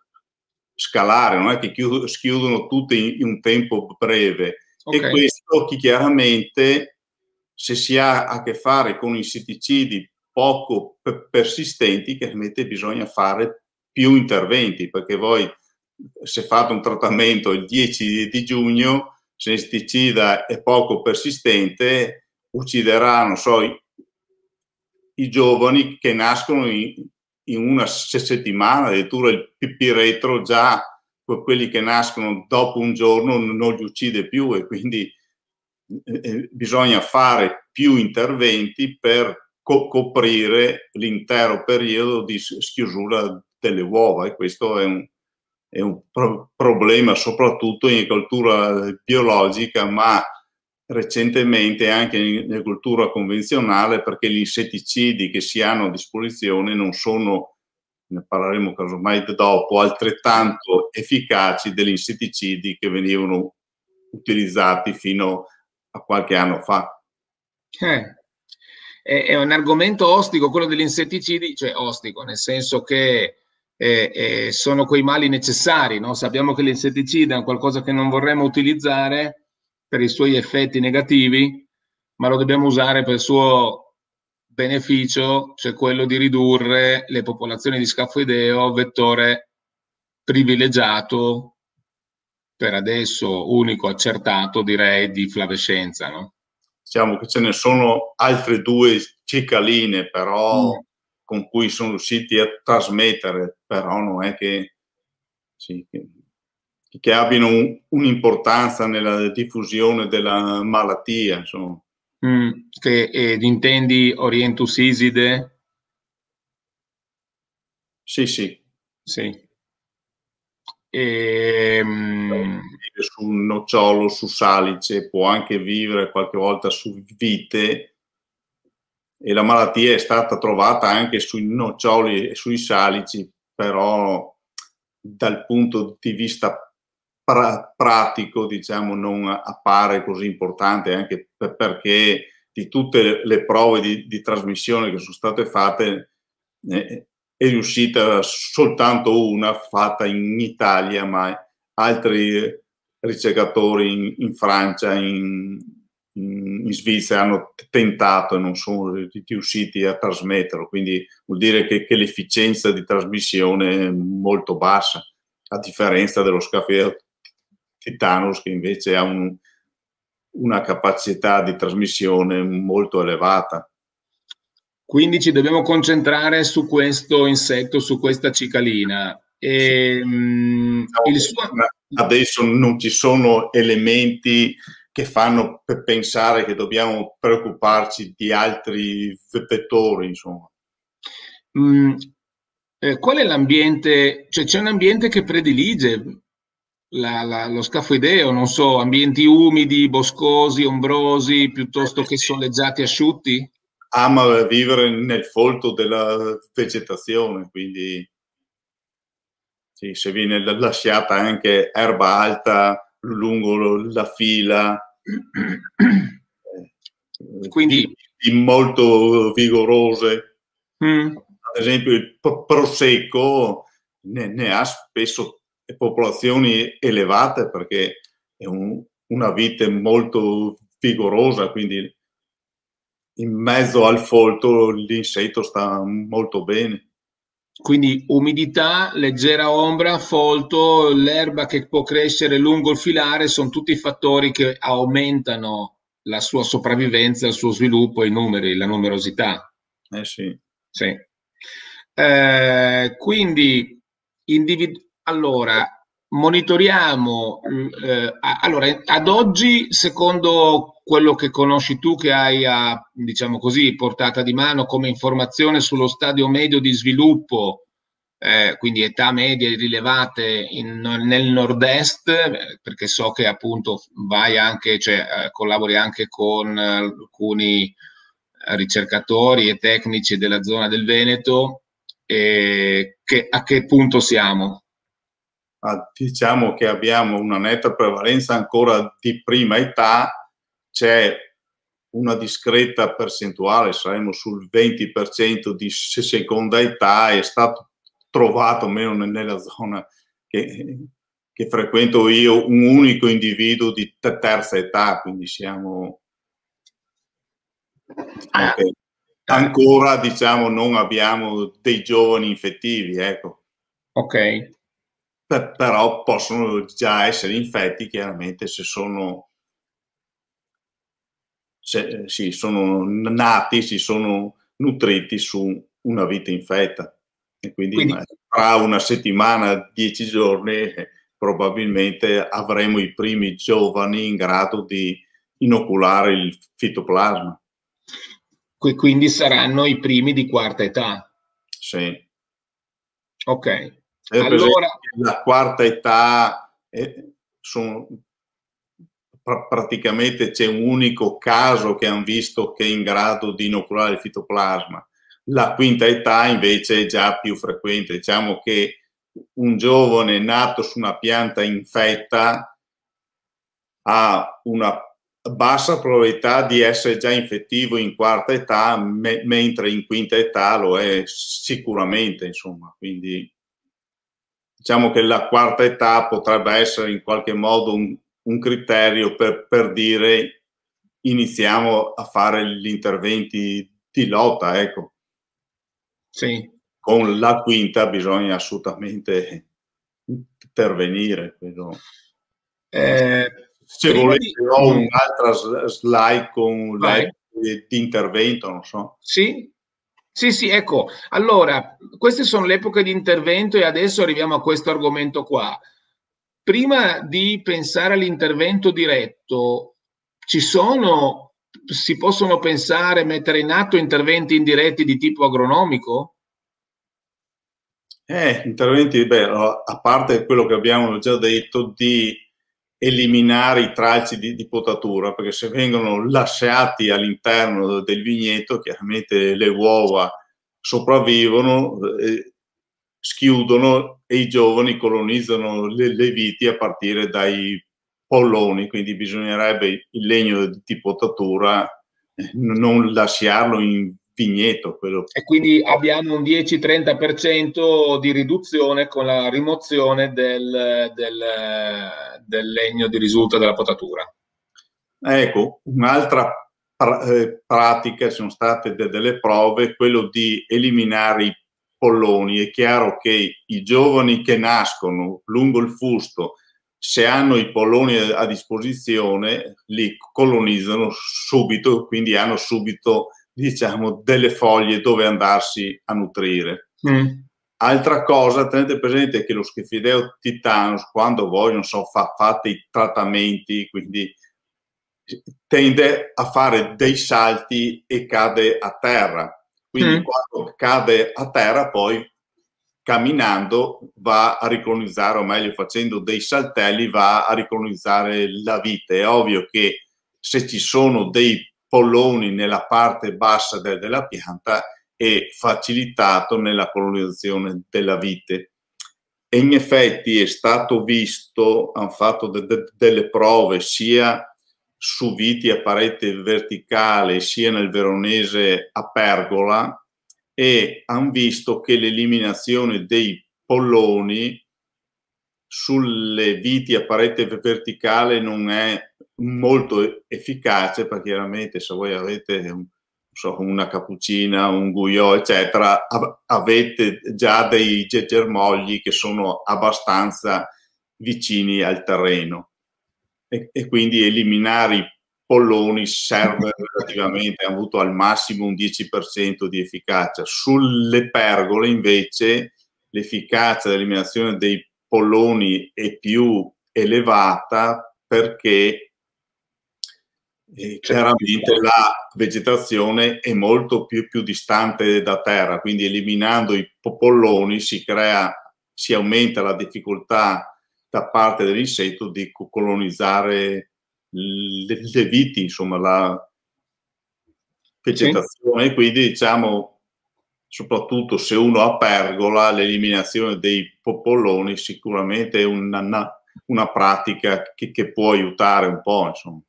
scalare, non è che schiudono tutte in, un tempo breve. Okay. E questo chiaramente, se si ha a che fare con insetticidi poco persistenti, chiaramente bisogna fare più interventi, perché voi se fate un trattamento il 10 di giugno, se l'insetticida è poco persistente, ucciderà, so, i, i giovani che nascono in, in, una settimana, addirittura il pipiretro già quelli che nascono dopo un giorno non li uccide più e quindi eh, eh bisogna fare più interventi per co- coprire l'intero periodo di schiusura delle uova e questo è un, è un pro- problema soprattutto in agricoltura biologica, ma recentemente anche in agricoltura convenzionale perché gli insetticidi che si hanno a disposizione non sono, ne parleremo casomai dopo, altrettanto efficaci degli insetticidi che venivano utilizzati fino a qualche anno fa. Eh, è, un argomento ostico quello degli insetticidi, cioè ostico, nel senso che eh, sono quei mali necessari. No? Sappiamo che l'insetticida è qualcosa che non vorremmo utilizzare per i suoi effetti negativi, ma lo dobbiamo usare per il suo beneficio, cioè quello di ridurre le popolazioni di scafoideo, vettore privilegiato, per adesso unico accertato, direi, di flavescenza. No? Diciamo che ce ne sono altre due cicaline, però mm con cui sono riusciti a trasmettere, però non è che, sì, che, che abbiano un, un'importanza nella diffusione della malattia. Insomma. Mm, che eh, intendi Orientus Iside? Sì, sì. Sì. E, um... Vive su nocciolo, su salice, può anche vivere qualche volta su vite, e la malattia è stata trovata anche sui noccioli e sui salici, però dal punto di vista pra- pratico, diciamo, non appare così importante anche per- perché di tutte le prove di, di trasmissione che sono state fatte eh, è riuscita soltanto una fatta in Italia, ma altri ricercatori in, in Francia, in, in Svizzera hanno tentato e non sono riusciti a trasmetterlo, quindi vuol dire che, che l'efficienza di trasmissione è molto bassa, a differenza dello Scafeo Titanus che invece ha un, una capacità di trasmissione molto elevata. Quindi ci dobbiamo concentrare su questo insetto, su questa cicalina. E, ehm, no, suo... Adesso non ci sono elementi che fanno per pensare che dobbiamo preoccuparci di altri vettori, insomma. Mm, eh, qual è l'ambiente? Cioè, c'è un ambiente che predilige la, la, lo scafoideo, non so, ambienti umidi, boscosi, ombrosi, piuttosto che soleggiati, asciutti? Ama vivere nel folto della vegetazione, quindi sì, se viene lasciata anche erba alta lungo la fila, quindi molto vigorose. Mm. Ad esempio il prosecco ne, ne ha spesso popolazioni elevate perché è un, una vite molto vigorosa, quindi in mezzo al folto l'insetto sta molto bene. Quindi umidità, leggera ombra, folto, l'erba che può crescere lungo il filare sono tutti fattori che aumentano la sua sopravvivenza, il suo sviluppo, i numeri, la numerosità. Eh sì. sì. Eh, quindi individu- allora, monitoriamo, eh, allora, ad oggi, secondo quello che conosci tu, che hai a, diciamo così, portata di mano come informazione sullo stadio medio di sviluppo, eh, quindi età medie rilevate in, nel nord-est, perché so che appunto vai anche, cioè, eh, collabori anche con alcuni ricercatori e tecnici della zona del Veneto, che, a che punto siamo? Ah, diciamo che abbiamo una netta prevalenza ancora di prima età, c'è una discreta percentuale, saremo sul 20% di seconda età, è stato trovato meno nella zona che, che frequento io un unico individuo di terza età, quindi siamo diciamo che ancora diciamo non abbiamo dei giovani infettivi, ecco. Ok per, però possono già essere infetti chiaramente se sono, se, sì, sono nati, si sono nutriti su una vita infetta. E quindi, quindi tra una settimana, dieci giorni, probabilmente avremo i primi giovani in grado di inoculare il fitoplasma. Quindi saranno i primi di quarta età. Sì. Ok. Eh, allora, la quarta età eh, sono, pr- praticamente c'è un unico caso che hanno visto che è in grado di inoculare il fitoplasma. La quinta età invece è già più frequente. Diciamo che un giovane nato su una pianta infetta ha una bassa probabilità di essere già infettivo in quarta età, me- mentre in quinta età lo è sicuramente, insomma. Quindi diciamo che la quarta età potrebbe essere in qualche modo un, un criterio per, per, dire iniziamo a fare gli interventi di lotta, ecco. Sì. Con la quinta bisogna assolutamente intervenire. Credo. Eh, Se volete di... ho un'altra slide con di intervento, non so. Sì, sì, sì, ecco, allora, queste sono le epoche di intervento e adesso arriviamo a questo argomento qua. Prima di pensare all'intervento diretto, ci sono, si possono pensare, mettere in atto interventi indiretti di tipo agronomico? Eh, interventi, beh, a parte quello che abbiamo già detto di eliminare i tralci di, di, potatura, perché se vengono lasciati all'interno del vigneto, chiaramente le uova sopravvivono, eh, schiudono e i giovani colonizzano le, le, viti a partire dai polloni, quindi bisognerebbe il legno di potatura eh, non lasciarlo in vigneto. Quello. E quindi abbiamo un 10-30% di riduzione con la rimozione del, del, del legno di risulta della potatura. Ecco, un'altra eh, pratica sono state delle prove, quello di eliminare i polloni. È chiaro che i giovani che nascono lungo il fusto, se hanno i polloni a disposizione, li colonizzano subito, quindi hanno subito diciamo, delle foglie dove andarsi a nutrire. Mm. Altra cosa, tenete presente che lo schifideo titanus, quando voi, non so, fa, fate i trattamenti, quindi tende a fare dei salti e cade a terra. Quindi mm. quando cade a terra, poi camminando va a ricolonizzare, o meglio facendo dei saltelli, va a ricolonizzare la vite. È ovvio che se ci sono dei polloni nella parte bassa de- della pianta, e facilitato nella colonizzazione della vite. E in effetti è stato visto, hanno fatto de- de- delle prove sia su viti a parete verticale sia nel veronese a pergola e hanno visto che l'eliminazione dei polloni sulle viti a parete verticale non è molto efficace perché chiaramente se voi avete un, so, una cappuccina, un guiò, eccetera, avete già dei germogli che sono abbastanza vicini al terreno. E, e quindi eliminare i polloni serve relativamente, ha avuto al massimo un 10% di efficacia. Sulle pergole invece l'efficacia dell'eliminazione dei polloni è più elevata perché e chiaramente la vegetazione è molto più, più, distante da terra, quindi eliminando i polloni si crea, si aumenta la difficoltà da parte dell'insetto di colonizzare le, le viti, insomma la vegetazione, sì. quindi diciamo soprattutto se uno ha pergola, l'eliminazione dei polloni sicuramente è una, una pratica che, che può aiutare un po', insomma.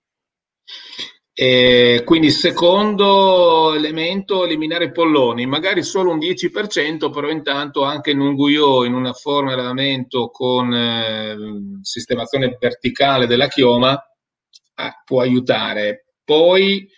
E quindi secondo elemento eliminare i polloni, magari solo un 10%, però intanto anche in un guio, in una forma di allevamento con eh, sistemazione verticale della chioma, eh, può aiutare. Poi,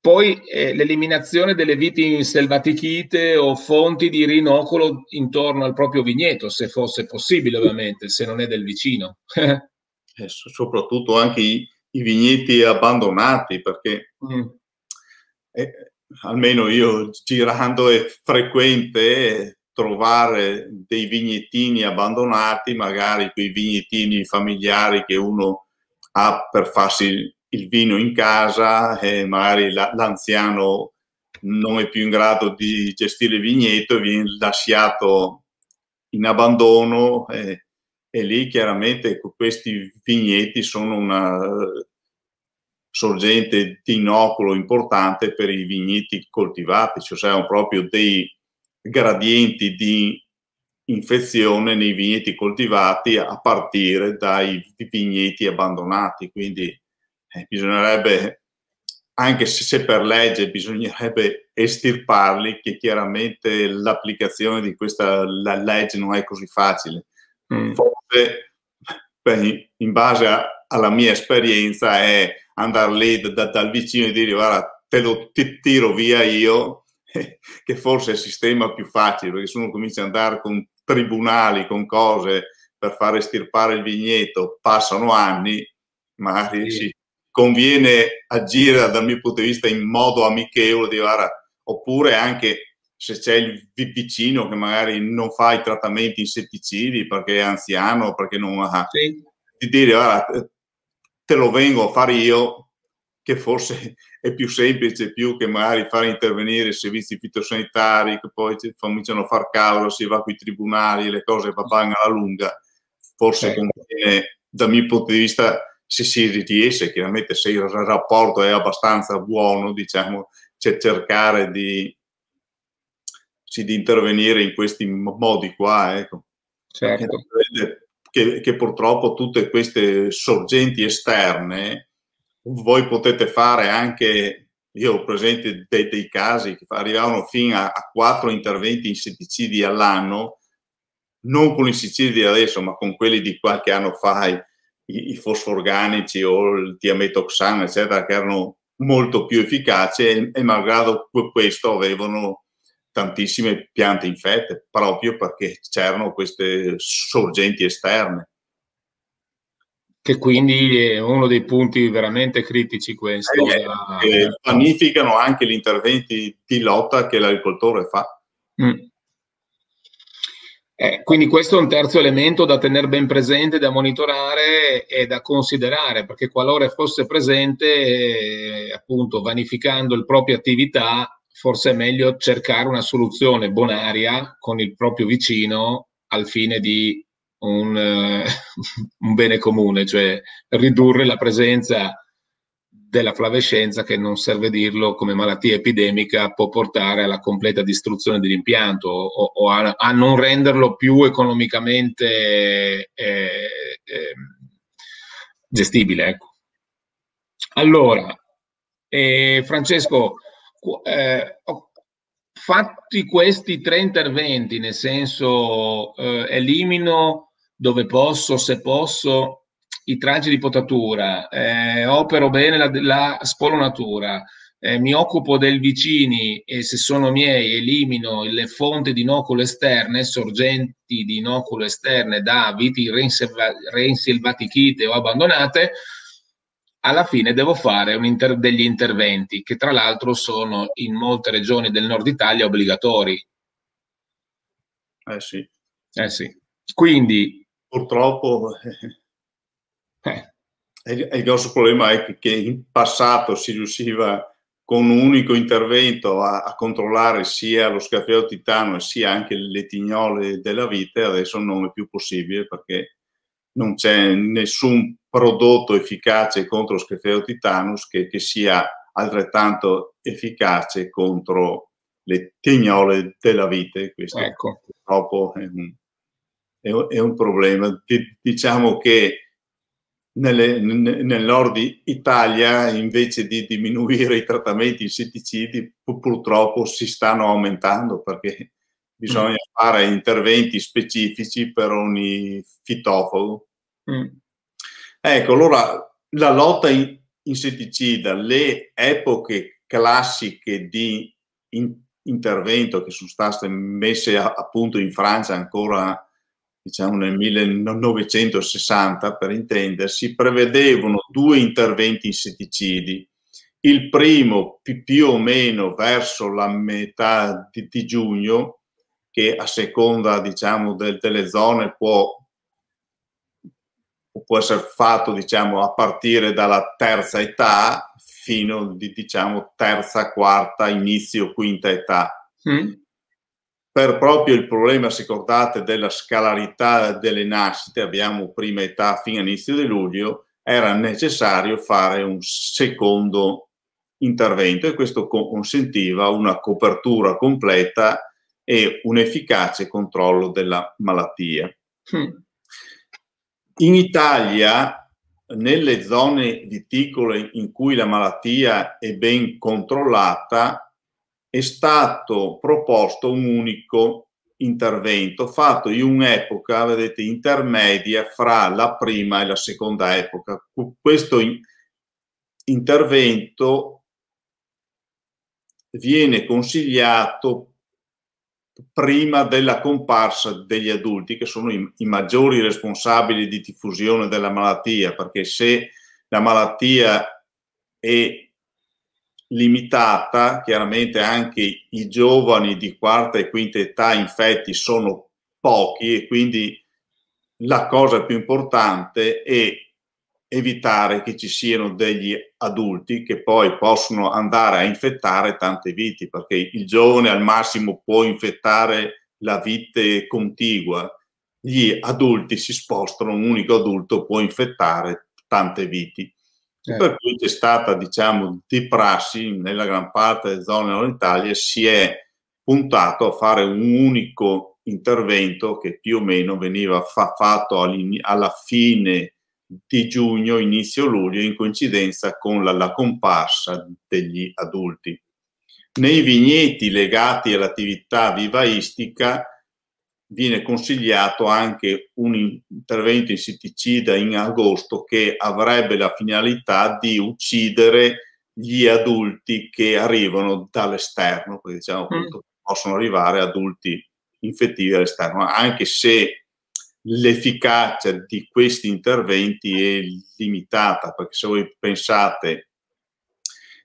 poi eh, l'eliminazione delle viti selvatichite o fonti di rinocolo intorno al proprio vigneto, se fosse possibile ovviamente, se non è del vicino. Eh, soprattutto anche i i vigneti abbandonati perché mm. eh, almeno io girando è frequente trovare dei vignettini abbandonati, magari quei vignettini familiari che uno ha per farsi il vino in casa e magari la, l'anziano non è più in grado di gestire il vigneto e viene lasciato in abbandono. Eh, e lì chiaramente questi vigneti sono una sorgente di inoculo importante per i vigneti coltivati, cioè sono proprio dei gradienti di infezione nei vigneti coltivati a partire dai vigneti abbandonati. Quindi eh, bisognerebbe, anche se per legge bisognerebbe estirparli, che chiaramente l'applicazione di questa legge non è così facile. Mm. Forse, beh, in base a, alla mia esperienza, è andare lì da, dal vicino e dire guarda te lo ti tiro via io, che forse è il sistema più facile, perché se uno comincia ad andare con tribunali, con cose per fare estirpare il vigneto, passano anni, magari sì. sì. conviene agire dal mio punto di vista in modo amichevole, di, guarda, oppure anche se c'è il vicino che magari non fa i trattamenti insetticidi perché è anziano, perché non ha... Sì. Di dire, guarda, te lo vengo a fare io, che forse è più semplice più che magari fare intervenire i servizi fitosanitari che poi cominciano a far causa, si va qui i tribunali, le cose vanno alla lunga. Forse certo. conviene, dal mio punto di vista, se si riesce, chiaramente se il rapporto è abbastanza buono, diciamo, c'è cercare di, sì, di intervenire in questi modi qua. Ecco. Certo che, che purtroppo tutte queste sorgenti esterne voi potete fare anche, io ho presente dei, dei casi che arrivavano fino a, a quattro interventi insetticidi all'anno, non con i insetticidi adesso, ma con quelli di qualche anno fa, i, i fosforganici o il tiametoxano, eccetera, che erano molto più efficaci e, e malgrado questo avevano tantissime piante infette proprio perché c'erano queste sorgenti esterne. Che quindi è uno dei punti veramente critici questo. Eh, da... eh, vanificano anche gli interventi di lotta che l'agricoltore fa. Mm. Eh, quindi questo è un terzo elemento da tenere ben presente, da monitorare e da considerare, perché qualora fosse presente, eh, appunto, vanificando le proprie attività, forse è meglio cercare una soluzione bonaria con il proprio vicino al fine di un, uh, un bene comune, cioè ridurre la presenza della flavescenza che non serve dirlo come malattia epidemica può portare alla completa distruzione dell'impianto o, o a, a, non renderlo più economicamente eh, eh, gestibile. Ecco. Allora, eh, Francesco, eh, fatti questi tre interventi, nel senso eh, elimino dove posso, se posso, i traggi di potatura, eh, opero bene la, la spolonatura, eh, mi occupo del vicini e se sono miei elimino le fonti di inoculo esterne, sorgenti di inoculo esterne da viti reinsilvatichite o abbandonate, alla fine devo fare inter- degli interventi che tra l'altro sono in molte regioni del nord Italia obbligatori. Eh sì. Eh sì. Quindi... Purtroppo eh. il grosso problema è che in passato si riusciva con un unico intervento a, a controllare sia lo scaffeo titano sia anche le tignole della vite, adesso non è più possibile perché non c'è nessun prodotto efficace contro lo scaffeo titanus che, che sia altrettanto efficace contro le tignole della vite. Questo ecco. purtroppo è un, è, è un problema. Diciamo che nelle, nel nord Italia invece di diminuire i trattamenti insetticidi purtroppo si stanno aumentando perché bisogna mm. fare interventi specifici per ogni fitofago. Mm. Ecco, allora la lotta insetticida, le epoche classiche di in, intervento che sono state messe a, appunto in Francia ancora diciamo nel 1960 per intendersi, prevedevano due interventi insetticidi. Il primo più o meno verso la metà di, di giugno, che a seconda diciamo, del, delle zone può, può essere fatto diciamo, a partire dalla terza età fino di diciamo, terza, quarta, inizio, quinta età. Mm per proprio il problema, se ricordate, della scalarità delle nascite, abbiamo prima età fino all'inizio di luglio, era necessario fare un secondo intervento e questo consentiva una copertura completa e un efficace controllo della malattia. Mm. In Italia, nelle zone viticole in cui la malattia è ben controllata, è stato proposto un unico intervento fatto in un'epoca, vedete, intermedia fra la prima e la seconda epoca. Questo intervento viene consigliato prima della comparsa degli adulti, che sono i, i maggiori responsabili di diffusione della malattia, perché se la malattia è limitata, chiaramente anche i giovani di quarta e quinta età infetti sono pochi e quindi la cosa più importante è evitare che ci siano degli adulti che poi possono andare a infettare tante viti, perché il giovane al massimo può infettare la vite contigua, gli adulti si spostano, un unico adulto può infettare tante viti. Certo. Per cui c'è stata, diciamo, di prassi nella gran parte delle zone nord Italia si è puntato a fare un unico intervento che più o meno veniva fa- fatto alla fine di giugno, inizio luglio, in coincidenza con la, la comparsa degli adulti. Nei vigneti legati all'attività vivaistica viene consigliato anche un intervento insetticida in agosto che avrebbe la finalità di uccidere gli adulti che arrivano dall'esterno, perché diciamo mm. possono arrivare adulti infettivi all'esterno, anche se l'efficacia di questi interventi è limitata, perché se voi pensate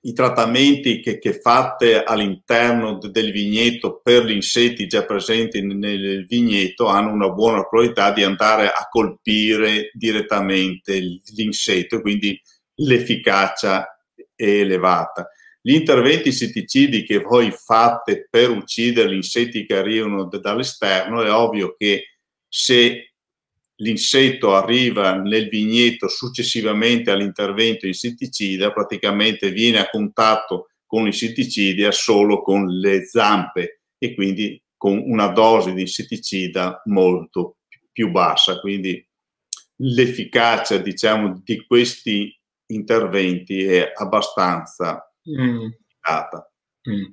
i trattamenti che, che fate all'interno del vigneto per gli insetti già presenti nel vigneto hanno una buona probabilità di andare a colpire direttamente l'insetto e quindi l'efficacia è elevata. Gli interventi insetticidi che voi fate per uccidere gli insetti che arrivano dall'esterno è ovvio che se l'insetto arriva nel vigneto successivamente all'intervento insetticida, praticamente viene a contatto con l'insetticida solo con le zampe e quindi con una dose di insetticida molto più bassa. Quindi l'efficacia, diciamo, di questi interventi è abbastanza mm. Mm.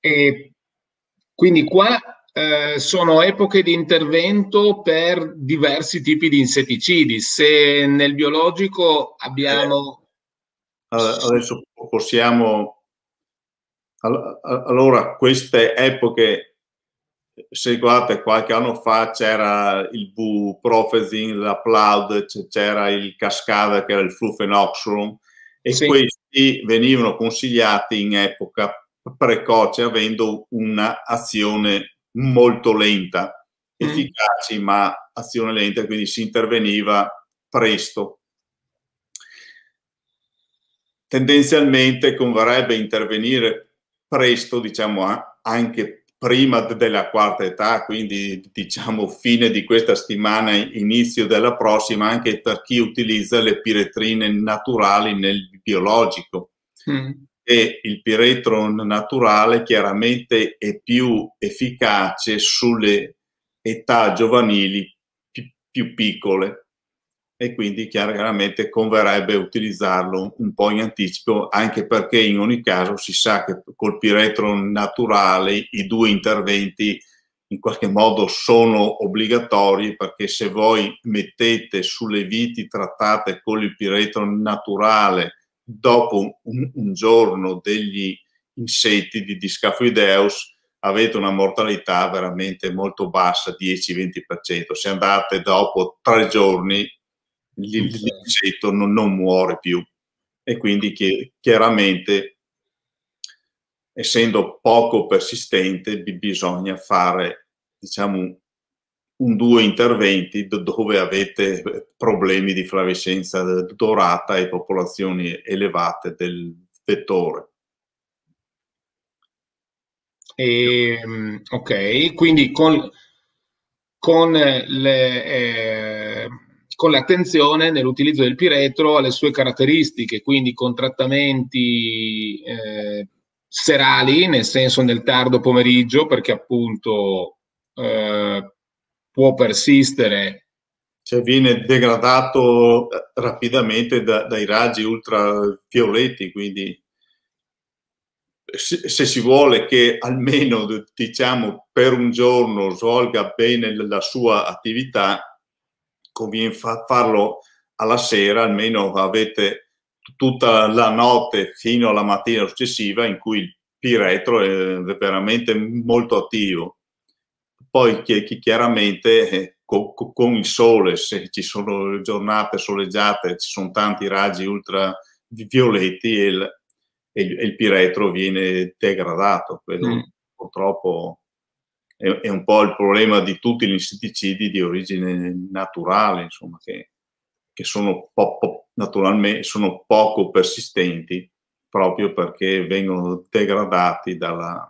E quindi qua eh, sono epoche di intervento per diversi tipi di insetticidi. Se nel biologico abbiamo... Eh, adesso possiamo... Allora, queste epoche, se guardate qualche anno fa c'era il buprofezin, la Ploud, c'era il Cascada che era il flufenoxolum e sì. questi venivano consigliati in epoca precoce avendo un'azione molto lenta, mm. efficaci ma azione lenta, quindi si interveniva presto. Tendenzialmente converrebbe intervenire presto, diciamo anche prima della quarta età, quindi diciamo fine di questa settimana, inizio della prossima, anche per chi utilizza le piretrine naturali nel biologico. Mm e il piretro naturale chiaramente è più efficace sulle età giovanili più, piccole. E quindi chiaramente converrebbe utilizzarlo un po' in anticipo anche perché in ogni caso si sa che col piretro naturale i due interventi in qualche modo sono obbligatori perché se voi mettete sulle viti trattate con il piretro naturale dopo un, un giorno degli insetti di Discafoideus avete una mortalità veramente molto bassa, 10-20%. Se andate dopo tre giorni l'insetto non, non muore più e quindi chiaramente essendo poco persistente bisogna fare diciamo un due interventi dove avete problemi di flavescenza dorata e popolazioni elevate del vettore. E, ehm, ok, quindi con, con, le, eh, con l'attenzione nell'utilizzo del piretro alle sue caratteristiche, quindi con trattamenti eh, serali, nel senso nel tardo pomeriggio, perché appunto eh, può persistere. Cioè viene degradato eh, rapidamente da, dai raggi ultravioletti, quindi se, si vuole che almeno diciamo per un giorno svolga bene la sua attività, conviene fa, farlo alla sera, almeno avete tutta la notte fino alla mattina successiva in cui il piretro è veramente molto attivo. Poi chiaramente eh, con, il sole, se ci sono giornate soleggiate, ci sono tanti raggi ultravioletti e il, e il piretro viene degradato. Quello mm. purtroppo è, è, un po' il problema di tutti gli insetticidi di origine naturale, insomma, che, che sono, po- po- naturalmente, sono poco persistenti proprio perché vengono degradati dalla,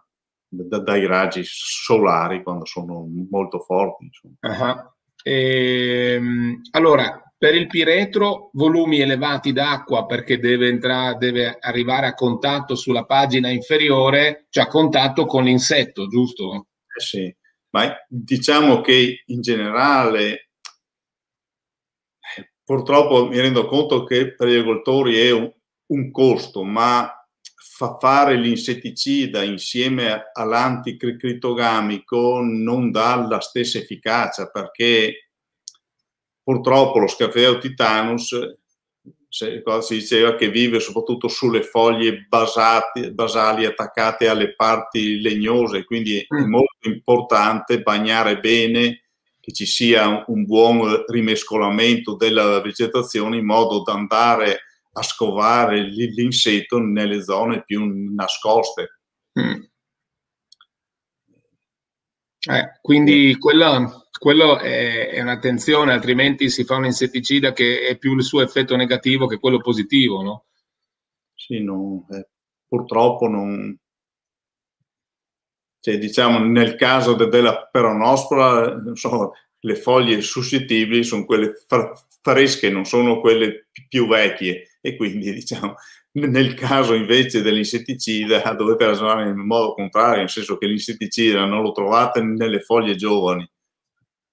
da, dai raggi solari quando sono molto forti. Uh-huh. Ehm, allora, per il piretro, volumi elevati d'acqua perché deve, entrare, deve arrivare a contatto sulla pagina inferiore, cioè a contatto con l'insetto, giusto? Eh sì, ma diciamo che in generale purtroppo mi rendo conto che per gli agricoltori è un, un costo, ma fa fare l'insetticida insieme all'anticritogamico non dà la stessa efficacia perché purtroppo lo Scafeo titanus si diceva che vive soprattutto sulle foglie basati, basali attaccate alle parti legnose, quindi è mm. molto importante bagnare bene, che ci sia un buon rimescolamento della vegetazione in modo da andare a scovare l'insetto nelle zone più nascoste. Mm. Eh, quindi quello, quello è, è, un'attenzione, altrimenti si fa un insetticida che è più il suo effetto negativo che quello positivo, no? Sì, no, eh, purtroppo non... Cioè, diciamo, nel caso de, della peronospora, so, le foglie suscettibili sono quelle fresche, non sono quelle più vecchie e quindi, diciamo, nel caso invece dell'insetticida dovete ragionare in modo contrario, nel senso che l'insetticida non lo trovate nelle foglie giovani.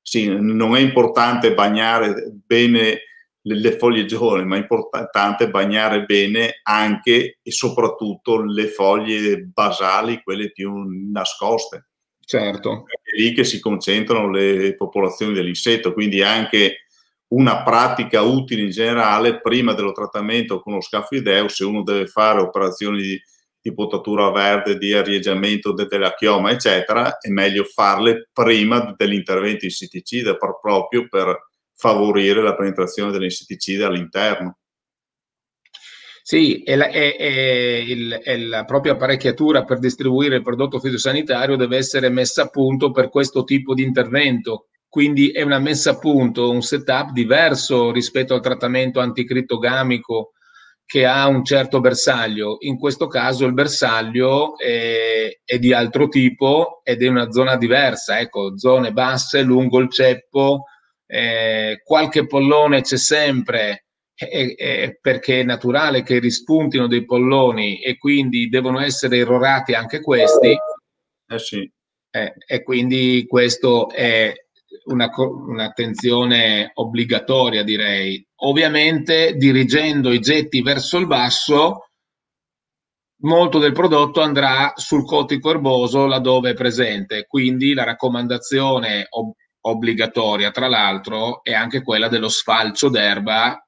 Sì, non è importante bagnare bene le, foglie giovani, ma è importante bagnare bene anche e soprattutto le foglie basali, quelle più nascoste. Certo. È lì che si concentrano le popolazioni dell'insetto, quindi anche una pratica utile in generale prima dello trattamento con lo scafideo se uno deve fare operazioni di, di potatura verde, di arieggiamento de, della chioma, eccetera, è meglio farle prima dell'intervento insetticida proprio per favorire la penetrazione dell'insetticida all'interno. Sì, è la, è, è, il, la, propria apparecchiatura per distribuire il prodotto fitosanitario deve essere messa a punto per questo tipo di intervento quindi è una messa a punto, un setup diverso rispetto al trattamento anticritogamico che ha un certo bersaglio. In questo caso il bersaglio è, è di altro tipo ed è una zona diversa, ecco, zone basse lungo il ceppo, eh, qualche pollone c'è sempre, eh, eh, perché è naturale che rispuntino dei polloni e quindi devono essere irrorati anche questi. Eh sì. Eh, e quindi questo è una, un'attenzione obbligatoria, direi. Ovviamente dirigendo i getti verso il basso, molto del prodotto andrà sul cotico erboso laddove è presente, quindi la raccomandazione ob- obbligatoria, tra l'altro, è anche quella dello sfalcio d'erba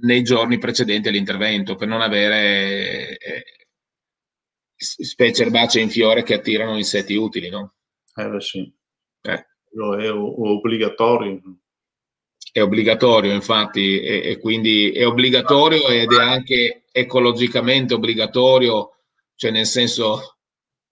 nei giorni precedenti all'intervento per non avere eh, specie erbacee in fiore che attirano insetti utili, no? Eh sì. Eh. È obbligatorio. È obbligatorio, infatti, e, e, quindi è obbligatorio ed è anche ecologicamente obbligatorio, cioè nel senso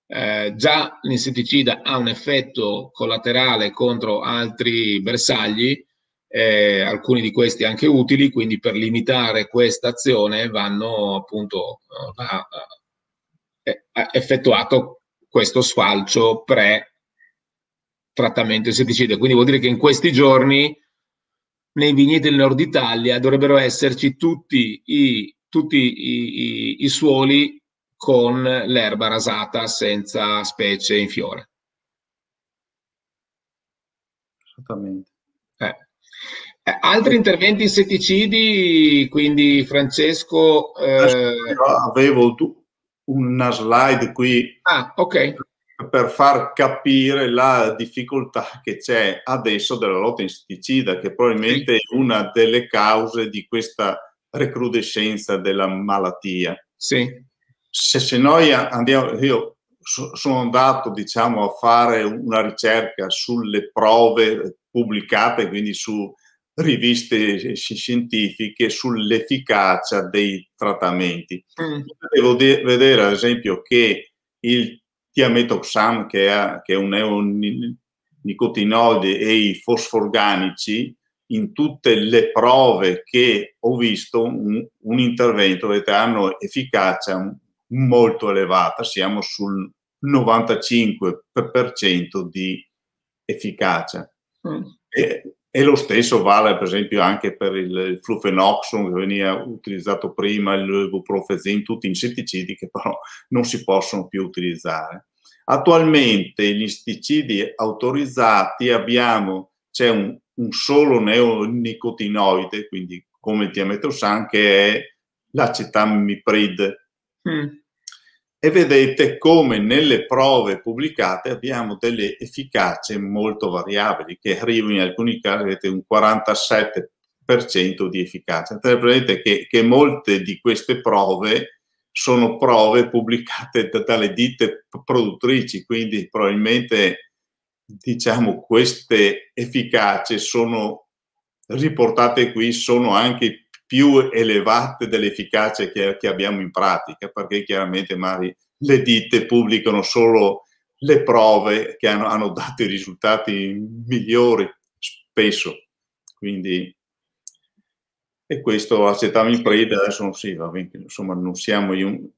eh, già l'insetticida ha un effetto collaterale contro altri bersagli, eh, alcuni di questi anche utili, quindi per limitare questa azione vanno appunto va, eh, effettuato questo sfalcio pre trattamento insetticida. Quindi vuol dire che in questi giorni nei vigneti del nord Italia dovrebbero esserci tutti i, tutti i, i, i suoli con l'erba rasata senza specie in fiore. Esattamente. Eh. Eh, altri interventi insetticidi, quindi Francesco... Eh... Avevo una slide qui. Ah, ok per far capire la difficoltà che c'è adesso della lotta insetticida, che probabilmente sì. è una delle cause di questa recrudescenza della malattia. Sì. Se, se noi andiamo, io sono andato diciamo, a fare una ricerca sulle prove pubblicate, quindi su riviste scientifiche, sull'efficacia dei trattamenti. Mm. Devo de- vedere, ad esempio, che il tiametoxam, che è, che è un neonicotinoide, e i fosforganici, in tutte le prove che ho visto, un, un intervento che hanno efficacia molto elevata, siamo sul 95% di efficacia. Mm. E, e, lo stesso vale per esempio anche per il flufenoxon che veniva utilizzato prima, il buprofezin, tutti insetticidi che però non si possono più utilizzare. Attualmente gli insetticidi autorizzati abbiamo, c'è un, un solo neonicotinoide, quindi come il diametrosan, che è l'acetamiprid. Mm e vedete come nelle prove pubblicate abbiamo delle efficacie molto variabili che arrivano in alcuni casi avete un 47% di efficacia. Vedete che, che molte di queste prove sono prove pubblicate dalle ditte produttrici, quindi probabilmente diciamo queste efficacie sono riportate qui sono anche più elevate dell'efficacia che, che abbiamo in pratica, perché chiaramente magari le ditte pubblicano solo le prove che hanno, hanno dato i risultati migliori spesso. Quindi, e questo accettiamo in preda, adesso sì, va bene, insomma non siamo in un,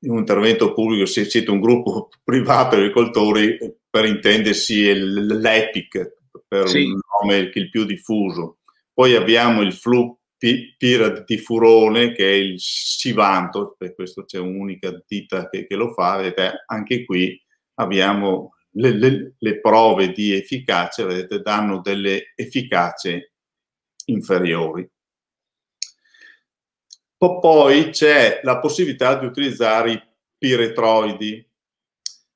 in un intervento pubblico, se siete un gruppo privato di agricoltori, per intendersi l'EPIC, per sì. un nome che è il più diffuso. Poi abbiamo il flu Pira di Furone, che è il Sivanto, per questo c'è un'unica ditta che, che lo fa, vedete, anche qui abbiamo le, le, le prove di efficacia, vedete, danno delle efficacie inferiori. Poi c'è la possibilità di utilizzare i piretroidi.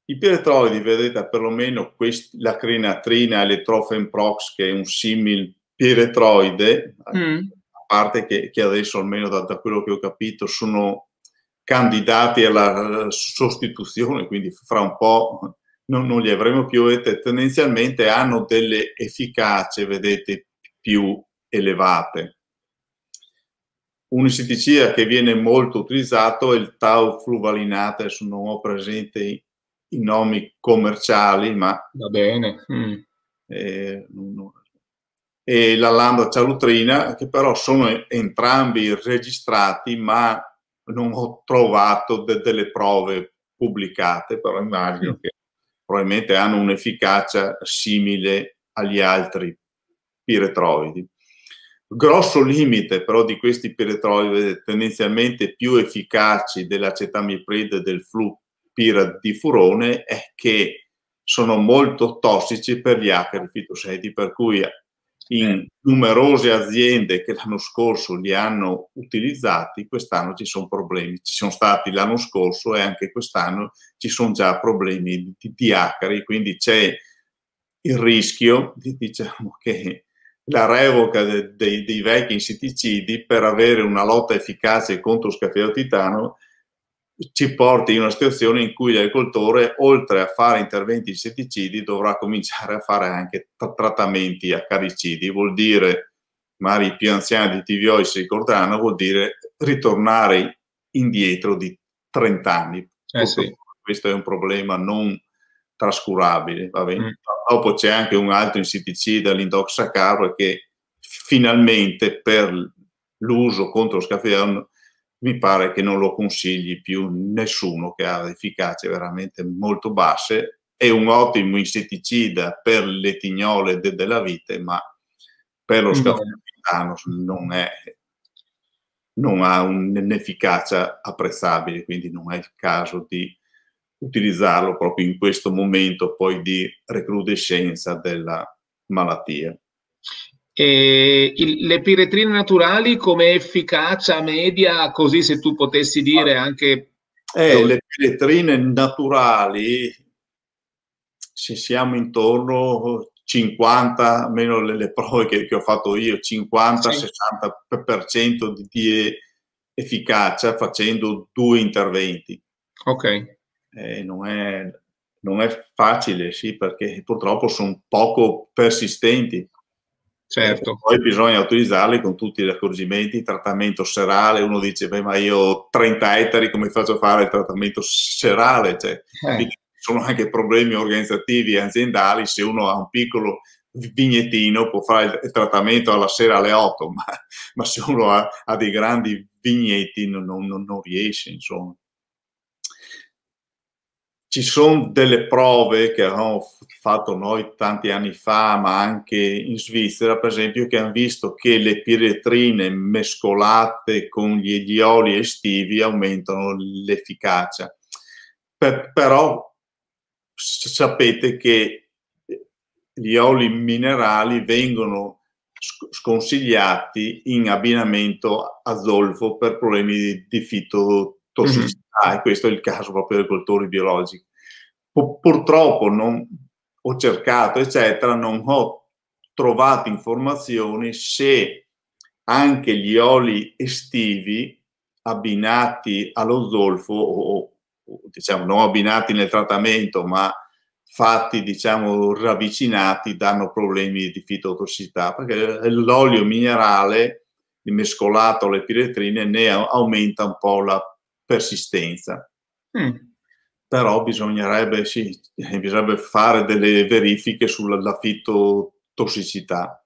I piretroidi, vedete, perlomeno questi, la crinatrina e le trofenprox, che è un simil piretroide, mm parte che, che adesso, almeno da, da, quello che ho capito, sono candidati alla sostituzione, quindi fra un po' non, non li avremo più e tendenzialmente hanno delle efficacie, vedete, più elevate. Un insetticida che viene molto utilizzato è il tau fluvalinate, adesso non ho presente i, i nomi commerciali, ma... Va bene. Mm. Eh, non, e la lambda cialutrina, che però sono entrambi registrati, ma non ho trovato de- delle prove pubblicate, però immagino che probabilmente hanno un'efficacia simile agli altri piretroidi. Grosso limite però di questi piretroidi tendenzialmente più efficaci dell'acetamipride e del flupiradifurone è che sono molto tossici per gli acari fitoseti, per cui in numerose aziende che l'anno scorso li hanno utilizzati, quest'anno ci sono problemi. Ci sono stati l'anno scorso e anche quest'anno ci sono già problemi di, di acari, quindi c'è il rischio, di, diciamo che la revoca de, de, dei vecchi insetticidi per avere una lotta efficace contro scafeo titano ci porti in una situazione in cui l'agricoltore, oltre a fare interventi insetticidi, dovrà cominciare a fare anche tra- trattamenti acaricidi. Vuol dire, magari i più anziani di TVO si ricorderanno, vuol dire ritornare indietro di 30 anni. Eh sì. Questo è un problema non trascurabile. Mm. Dopo c'è anche un altro insetticida, l'indoxacarbo, che finalmente per l'uso contro lo scafeo mi pare che non lo consigli più nessuno che ha efficacie veramente molto basse. È un ottimo insetticida per le tignole de- della vite, ma per lo scafandano non, non ha un'efficacia apprezzabile, quindi non è il caso di utilizzarlo proprio in questo momento poi di recrudescenza della malattia. E il, le piretrine naturali come efficacia media, così se tu potessi dire anche... Eh, le piretrine naturali, se siamo intorno 50, meno le, le prove che, che, ho fatto io, 50-60% sì. di, di, efficacia facendo due interventi. Ok. Eh, non, è, non è facile, sì, perché purtroppo sono poco persistenti. Certo. Poi bisogna utilizzarli con tutti gli accorgimenti, trattamento serale, uno dice, beh ma io ho 30 ettari, come faccio a fare il trattamento serale? Cioè, eh. Sono anche problemi organizzativi e aziendali, se uno ha un piccolo vignettino può fare il trattamento alla sera alle 8, ma, ma se uno ha, ha, dei grandi vignetti non, non, non riesce, insomma ci sono delle prove che abbiamo fatto noi tanti anni fa, ma anche in Svizzera, per esempio, che hanno visto che le piretrine mescolate con gli oli estivi aumentano l'efficacia. Per, però sapete che gli oli minerali vengono sconsigliati in abbinamento a zolfo per problemi di, di fitotossicità. Mm-hmm ah, e questo è il caso proprio dei coltori biologici. purtroppo non ho cercato, eccetera, non ho trovato informazioni se anche gli oli estivi abbinati allo zolfo o, o diciamo non abbinati nel trattamento ma fatti diciamo ravvicinati danno problemi di fitotossicità perché l'olio minerale mescolato alle piretrine ne aumenta un po' la persistenza. Mm. Però bisognerebbe, sì, bisognerebbe fare delle verifiche sulla fitotossicità.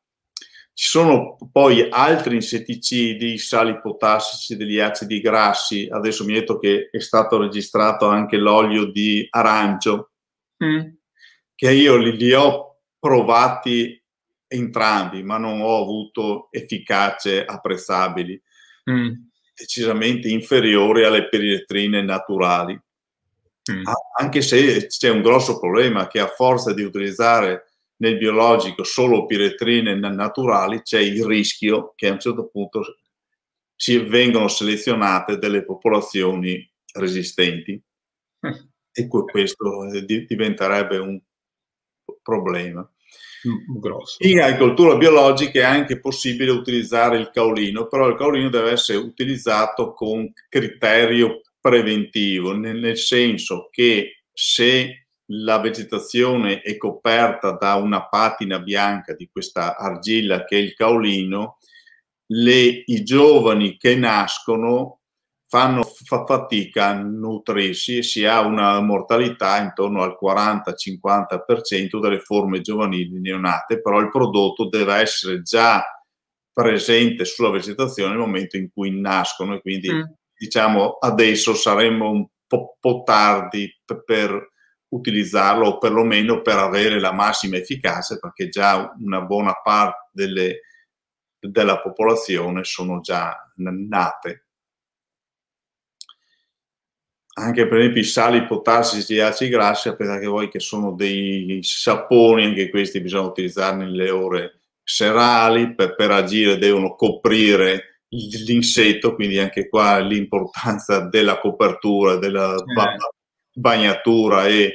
Ci sono poi altri insetticidi, sali potassici degli acidi grassi. Adesso mi ha detto che è stato registrato anche l'olio di arancio, mm. che io li, li, ho provati entrambi, ma non ho avuto efficacie apprezzabili, mm. Decisamente inferiori alle periretrine naturali. Mm. Anche se c'è un grosso problema che a forza di utilizzare nel biologico solo piretrine naturali c'è il rischio che a un certo punto si vengono selezionate delle popolazioni resistenti mm. e questo eh, diventerebbe un problema. Grosso. In agricoltura biologica è anche possibile utilizzare il caolino, però il caolino deve essere utilizzato con criterio preventivo, nel, nel senso che se la vegetazione è coperta da una patina bianca di questa argilla che è il caolino, le, i giovani che nascono fanno fa fatica a nutrirsi e si ha una mortalità intorno al 40-50% delle forme giovanili neonate, però il prodotto deve essere già presente sulla vegetazione nel momento in cui nascono e quindi mm. diciamo adesso saremmo un po', po tardi per utilizzarlo o perlomeno per avere la massima efficacia perché già una buona parte delle, della popolazione sono già nate anche per esempio i sali potassici e acidi grassi, sapete voi che sono dei saponi, anche questi bisogna utilizzarli nelle ore serali, per, per agire devono coprire l'insetto, quindi anche qua l'importanza della copertura, della eh. bagnatura è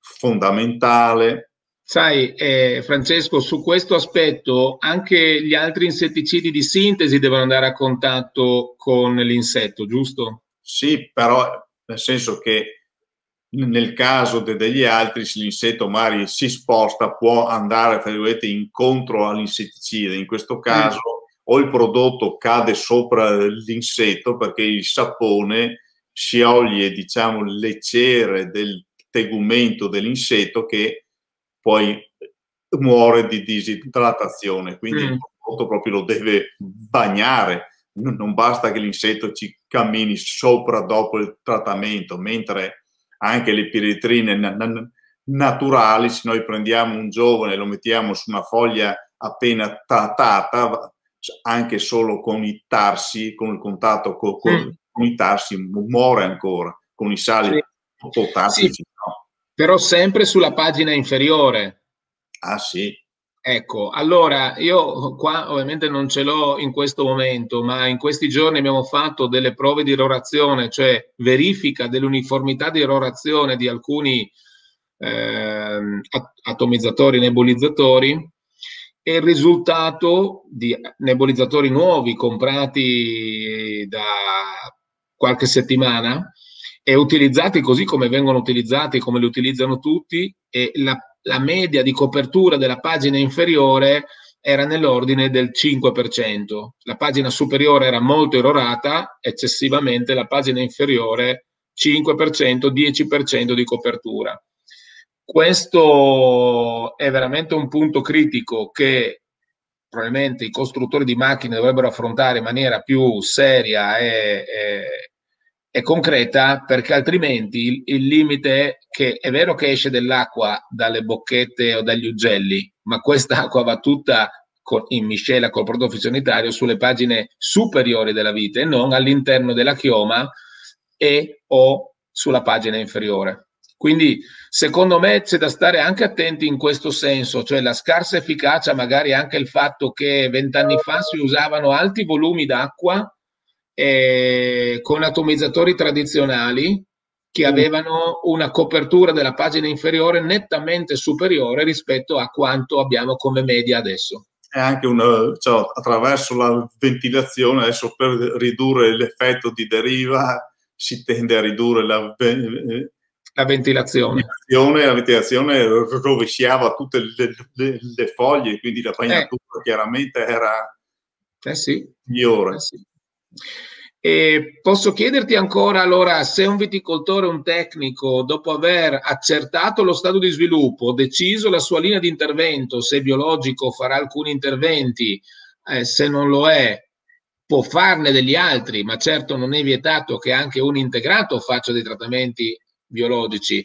fondamentale. Sai, eh, Francesco, su questo aspetto anche gli altri insetticidi di sintesi devono andare a contatto con l'insetto, giusto? Sì, però nel senso che nel caso de degli altri, se l'insetto magari si sposta, può andare fra virgolette, incontro all'insetticida. In questo caso, mm. o il prodotto cade sopra l'insetto perché il sapone scioglie diciamo, le cere del tegumento dell'insetto che poi muore di disidratazione. Quindi mm. il prodotto proprio lo deve bagnare non basta che l'insetto ci cammini sopra dopo il trattamento, mentre anche le piretrine naturali, se noi prendiamo un giovane e lo mettiamo su una foglia appena trattata, anche solo con i tarsi, con il contatto con, con, mm. con i tarsi, muore ancora, con i sali sì. potassici. Sì. No. Però sempre sulla pagina inferiore. Ah sì, Ecco, allora io qua ovviamente non ce l'ho in questo momento, ma in questi giorni abbiamo fatto delle prove di erorazione, cioè verifica dell'uniformità di erorazione di alcuni eh, atomizzatori nebulizzatori e il risultato di nebulizzatori nuovi comprati da qualche settimana e utilizzati così come vengono utilizzati, come li utilizzano tutti, e la la media di copertura della pagina inferiore era nell'ordine del 5%. La pagina superiore era molto erorata, eccessivamente, la pagina inferiore 5%, 10% di copertura. Questo è veramente un punto critico che probabilmente i costruttori di macchine dovrebbero affrontare in maniera più seria e, e, e concreta perché altrimenti il, il, limite è che è vero che esce dell'acqua dalle bocchette o dagli ugelli, ma quest'acqua va tutta con, in miscela col prodotto fitosanitario sulle pagine superiori della vite e non all'interno della chioma e o sulla pagina inferiore. Quindi secondo me c'è da stare anche attenti in questo senso, cioè la scarsa efficacia, magari anche il fatto che vent'anni fa si usavano alti volumi d'acqua eh, con atomizzatori tradizionali che mm. avevano una copertura della pagina inferiore nettamente superiore rispetto a quanto abbiamo come media adesso. E anche una, cioè, attraverso la ventilazione, adesso per ridurre l'effetto di deriva si tende a ridurre la, la ventilazione. La ventilazione rovesciava tutte le, le, le foglie, quindi la bagnatura eh. chiaramente era Eh sì. Migliore. Eh sì. E posso chiederti ancora allora se un viticoltore, un tecnico, dopo aver accertato lo stato di sviluppo, deciso la sua linea di intervento, se biologico farà alcuni interventi, eh, se non lo è, può farne degli altri, ma certo non è vietato che anche un integrato faccia dei trattamenti biologici.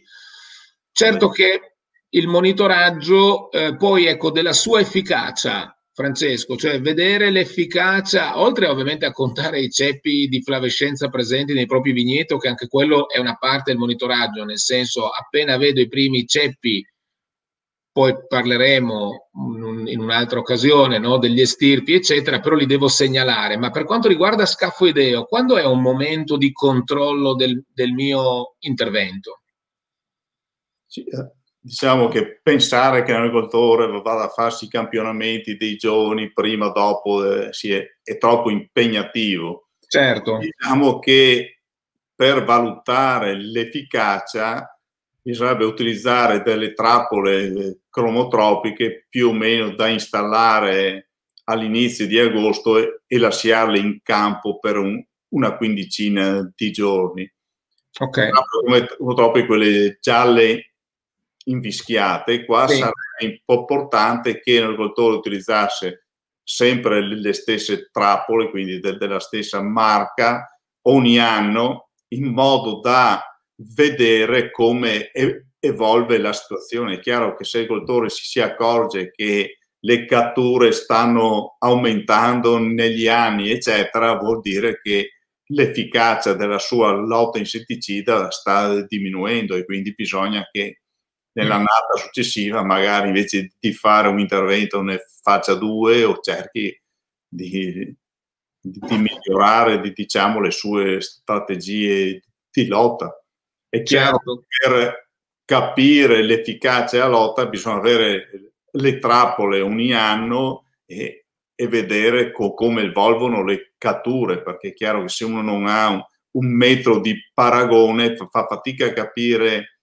Certo che il monitoraggio eh, poi ecco della sua efficacia Francesco, cioè vedere l'efficacia, oltre ovviamente a contare i ceppi di flavescenza presenti nei propri vigneti, che anche quello è una parte del monitoraggio, nel senso appena vedo i primi ceppi, poi parleremo in un'altra occasione no, degli estirpi, eccetera, però li devo segnalare. Ma per quanto riguarda scafoideo, quando è un momento di controllo del, del mio intervento? Sì, eh, diciamo che pensare che l'agricoltore vada a farsi i campionamenti dei giovani prima o dopo eh, è, è, troppo impegnativo. Certo. Diciamo che per valutare l'efficacia bisognerebbe utilizzare delle trappole eh, cromotropiche più o meno da installare all'inizio di agosto e, e lasciarle in campo per un, una quindicina di giorni. Ok. Cromotropiche quelle gialle invischiate, qua sì. sarebbe importante che l'agricoltore utilizzasse sempre le stesse trappole, quindi de- della stessa marca, ogni anno, in modo da vedere come e- evolve la situazione. È chiaro che se l'agricoltore si, si accorge che le catture stanno aumentando negli anni, eccetera, vuol dire che l'efficacia della sua lotta insetticida sta diminuendo e quindi bisogna che nell'annata successiva magari invece di fare un intervento ne faccia due o cerchi di, di, di migliorare di, diciamo, le sue strategie di lotta. È chiaro certo. che per capire l'efficacia della lotta bisogna avere le trappole ogni anno e, e vedere co- come evolvono le catture, perché è chiaro che se uno non ha un, un metro di paragone fa fatica a capire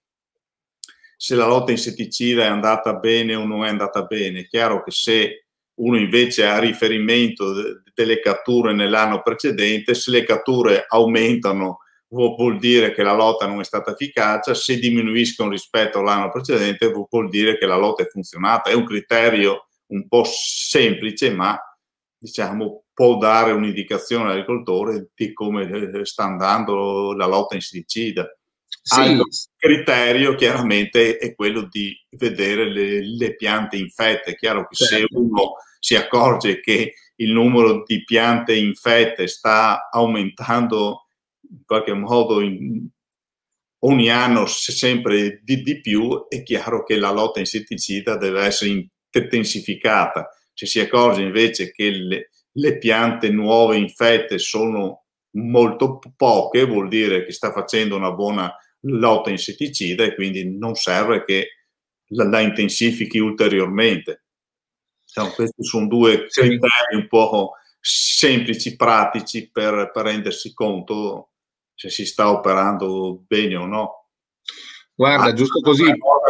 se la lotta insetticida è andata bene o non è andata bene. È chiaro che se uno invece ha riferimento delle catture nell'anno precedente, se le catture aumentano vuol dire che la lotta non è stata efficace, se diminuiscono rispetto all'anno precedente vuol dire che la lotta è funzionata. È un criterio un po' semplice, ma diciamo può dare un'indicazione all'agricoltore di come sta andando la lotta insetticida. Sì. Altro criterio chiaramente è quello di vedere le, le piante infette. È chiaro che certo. se uno si accorge che il numero di piante infette sta aumentando in qualche modo in, ogni anno sempre di, di, più, è chiaro che la lotta insetticida deve essere intensificata. Se si accorge invece che le, le piante nuove infette sono molto poche, vuol dire che sta facendo una buona lotta insetticida e quindi non serve che la, la intensifichi ulteriormente. Diciamo, questi sono due criteri un po' semplici, pratici per, per rendersi conto se si sta operando bene o no. Guarda, giusto così.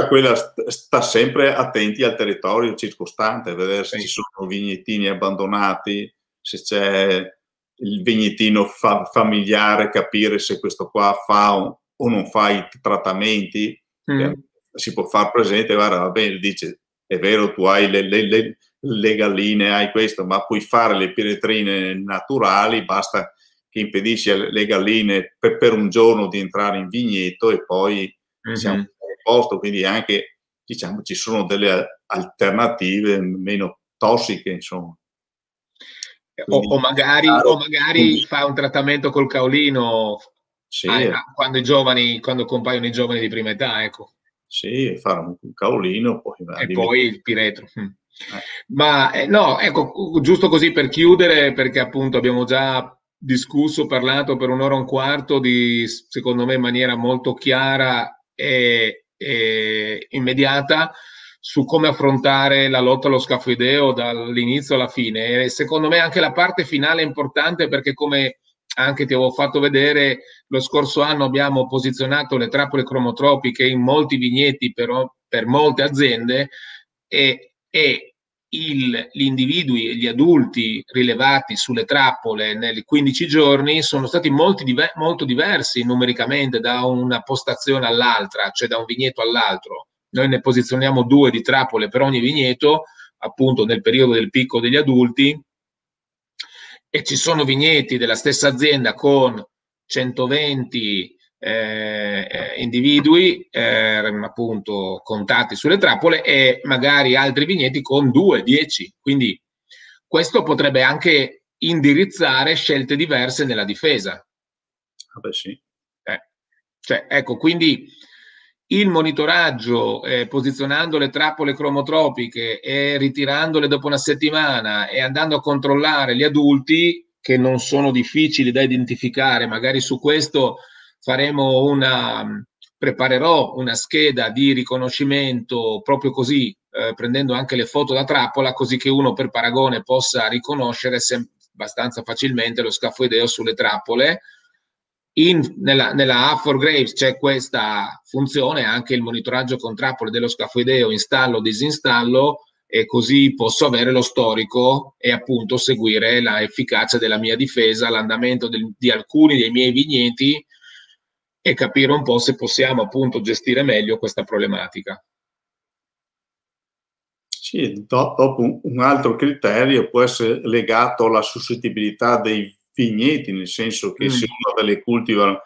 Quella sta sempre attenti al territorio circostante, vedere se sì. ci sono vignettini abbandonati, se c'è il vignettino fa- familiare, capire se questo qua fa un, o non fai trattamenti, mm. si può far presente, guarda, va bene, dice, è vero, tu hai le, le, le, le galline, hai questo, ma puoi fare le piretrine naturali, basta che impedisci alle galline per, per, un giorno di entrare in vigneto e poi mm-hmm. siamo a posto, quindi anche, diciamo, ci sono delle alternative meno tossiche, insomma. O, o, magari, o, magari, fa un trattamento col caolino sì. Ah, quando, i giovani, quando compaiono i giovani di prima età, ecco. Sì, fare un caolino poi e poi il piretro. Mm. Eh. Ma eh, no, ecco, giusto così per chiudere, perché appunto abbiamo già discusso, parlato per un'ora e un quarto di, secondo me, in maniera molto chiara e, e immediata su come affrontare la lotta allo scafoideo dall'inizio alla fine. E secondo me anche la parte finale è importante perché come anche ti avevo fatto vedere, lo scorso anno abbiamo posizionato le trappole cromotropiche in molti vigneti però, per molte aziende e, e il, gli individui e gli adulti rilevati sulle trappole nei 15 giorni sono stati diver- molto diversi numericamente da una postazione all'altra, cioè da un vigneto all'altro. Noi ne posizioniamo due di trappole per ogni vigneto, appunto nel periodo del picco degli adulti, e ci sono vigneti della stessa azienda con 120 eh, individui eh, appunto contati sulle trappole e magari altri vigneti con 2, 10. Quindi questo potrebbe anche indirizzare scelte diverse nella difesa. Ah beh, sì. Eh, cioè, ecco, quindi il monitoraggio, eh, posizionando le trappole cromotropiche e ritirandole dopo una settimana e andando a controllare gli adulti, che non sono difficili da identificare, magari su questo faremo una, preparerò una scheda di riconoscimento proprio così, eh, prendendo anche le foto da trappola, così che uno per paragone possa riconoscere abbastanza facilmente lo scafoideo sulle trappole. In, nella, nella app for Graves c'è questa funzione, anche il monitoraggio con trappole dello scafoideo, installo, disinstallo, e così posso avere lo storico e appunto seguire l'efficacia della mia difesa, l'andamento del, di alcuni dei miei vigneti e capire un po' se possiamo appunto gestire meglio questa problematica. Sì, dopo un altro criterio può essere legato alla suscettibilità dei vigneti, nel senso che mm. se uno delle coltiva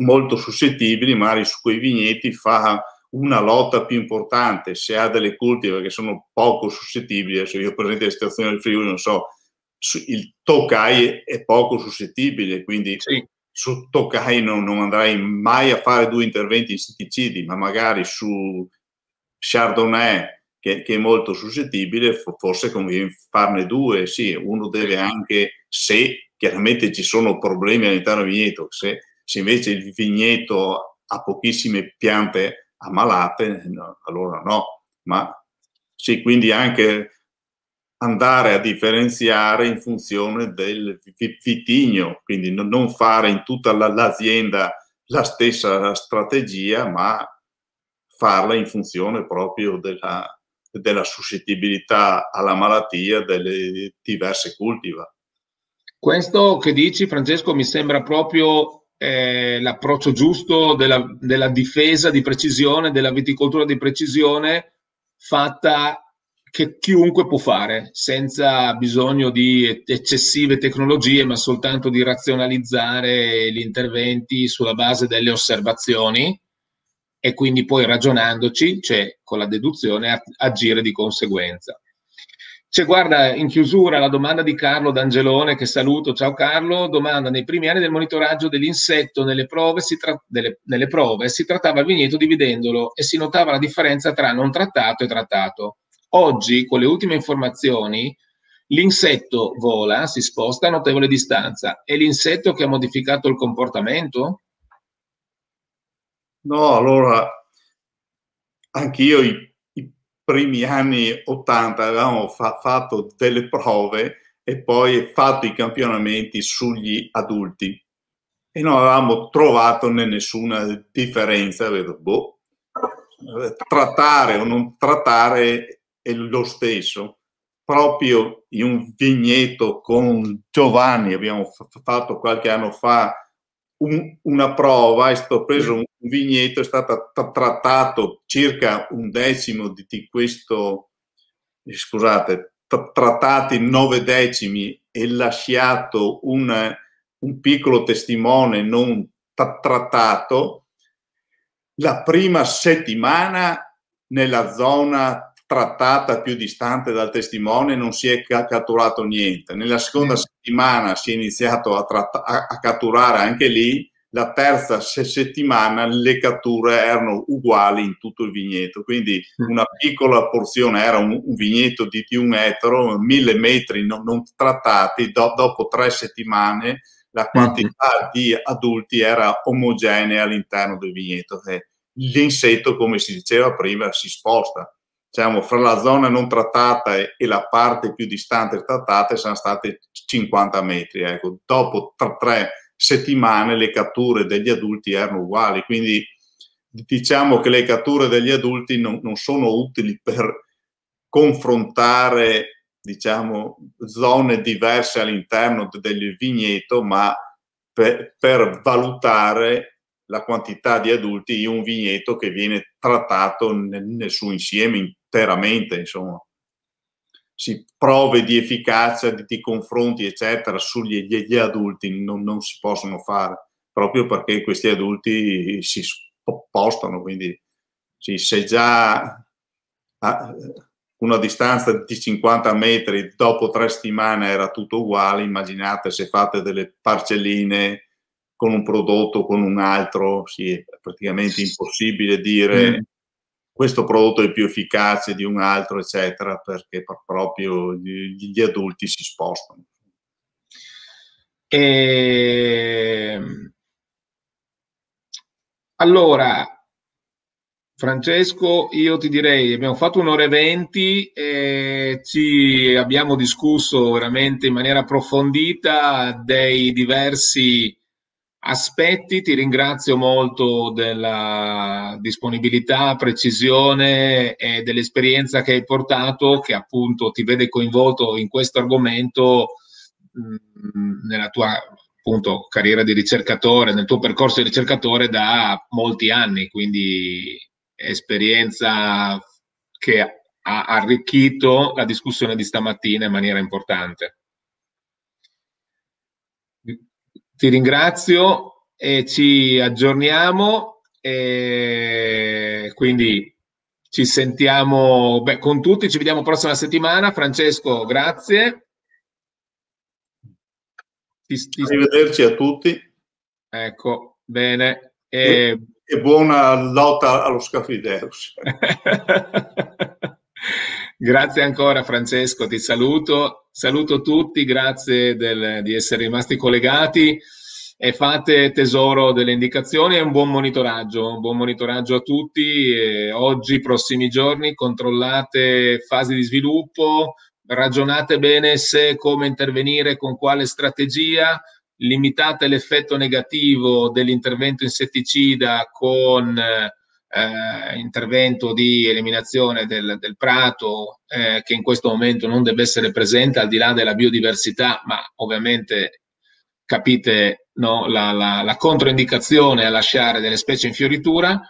molto suscettibili, magari su quei vigneti fa una lotta più importante, se ha delle coltive che sono poco suscettibili, adesso io presente la situazione del Friuli, non so, il Tokai è poco suscettibile, quindi sì su Tokai non, non, andrai mai a fare due interventi insetticidi, ma magari su Chardonnay, che, che è molto suscettibile, forse conviene farne due. Sì, uno deve anche, se chiaramente ci sono problemi all'interno del vigneto, se, se invece il vigneto ha pochissime piante ammalate, no, allora no. Ma sì, quindi anche andare a differenziare in funzione del vitigno, quindi non fare in tutta l'azienda la stessa strategia, ma farla in funzione proprio della, della suscettibilità alla malattia delle diverse cultiva. Questo che dici, Francesco, mi sembra proprio eh, l'approccio giusto della, della difesa di precisione, della viticoltura di precisione fatta che chiunque può fare senza bisogno di eccessive tecnologie, ma soltanto di razionalizzare gli interventi sulla base delle osservazioni e quindi poi ragionandoci, cioè con la deduzione, agire di conseguenza. C'è, guarda, in chiusura la domanda di Carlo D'Angelone, che saluto. Ciao Carlo, domanda, nei primi anni del monitoraggio dell'insetto nelle prove si, tra- delle, nelle prove si trattava il vigneto dividendolo e si notava la differenza tra non trattato e trattato. Oggi, con le ultime informazioni, l'insetto vola, si sposta a notevole distanza. È l'insetto che ha modificato il comportamento? No, allora, anch'io primi anni 80 avevamo fa- fatto delle prove e poi fatto i campionamenti sugli adulti e non avevamo trovato nessuna differenza. Vedo, boh, trattare o non trattare è lo stesso. Proprio in un vigneto con Giovanni abbiamo f- fatto qualche anno fa un, una prova, è stato preso un vigneto, è stato t- trattato circa un decimo di, di questo, scusate, t- trattati nove decimi e lasciato un, un piccolo testimone non t- trattato. La prima settimana nella zona trattata più distante dal testimone non si è catturato niente. Nella seconda mm. settimana si è iniziato a, tratta- a, catturare anche lì, la terza settimana le catture erano uguali in tutto il vigneto, quindi mm. una piccola porzione era un, un vigneto di, di, un ettaro, mille metri non, non trattati, do, dopo tre settimane la quantità mm. di adulti era omogenea all'interno del vigneto. L'insetto, come si diceva prima, si sposta diciamo, fra la zona non trattata e, e, la parte più distante trattata sono state 50 metri. Ecco. Dopo tre, tre settimane le catture degli adulti erano uguali, quindi diciamo che le catture degli adulti non, non sono utili per confrontare diciamo, zone diverse all'interno del vigneto, ma per, per, valutare la quantità di adulti in un vigneto che viene trattato nel, nel suo insieme interamente, insomma. Si prove di efficacia, di, di confronti, eccetera, sugli gli adulti non, non si possono fare, proprio perché questi adulti si spostano, quindi sì, se già a una distanza di 50 metri dopo tre settimane era tutto uguale, immaginate se fate delle parcelline con un prodotto, con un altro, sì, è praticamente impossibile dire mm. Questo prodotto è più efficace di un altro, eccetera, perché proprio gli, adulti si spostano. E... Ehm, allora, Francesco, io ti direi, abbiamo fatto un'ora e venti e ci abbiamo discusso veramente in maniera approfondita dei diversi aspetti. Ti ringrazio molto della disponibilità, precisione e dell'esperienza che hai portato, che appunto ti vede coinvolto in questo argomento mm, nella tua appunto carriera di ricercatore, nel tuo percorso di ricercatore da molti anni, quindi esperienza che ha arricchito la discussione di stamattina in maniera importante. Ti ringrazio e ci aggiorniamo e quindi ci sentiamo beh, con tutti, ci vediamo prossima settimana. Francesco, grazie. Ti, ti... Arrivederci a tutti. Ecco, bene. E e buona lotta allo Scafideus. grazie ancora Francesco, ti saluto, saluto tutti, grazie del, di essere rimasti collegati e fate tesoro delle indicazioni e un buon monitoraggio, un buon monitoraggio a tutti. E oggi, prossimi giorni, controllate fasi di sviluppo, ragionate bene se come intervenire, con quale strategia, limitate l'effetto negativo dell'intervento insetticida con eh, intervento di eliminazione del, del prato eh, che in questo momento non deve essere presente al di là della biodiversità, ma ovviamente capite no, la, la, la, controindicazione a lasciare delle specie in fioritura,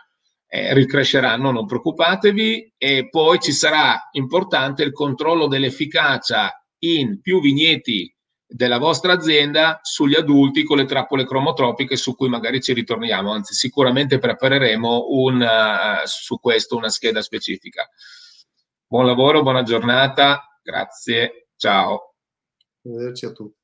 eh, ricresceranno, non preoccupatevi, e poi ci sarà importante il controllo dell'efficacia in più vigneti della vostra azienda sugli adulti con le trappole cromotropiche su cui magari ci ritorniamo, anzi sicuramente prepareremo un, uh, su questo una scheda specifica. Buon lavoro, buona giornata, grazie, ciao. Arrivederci a tutti.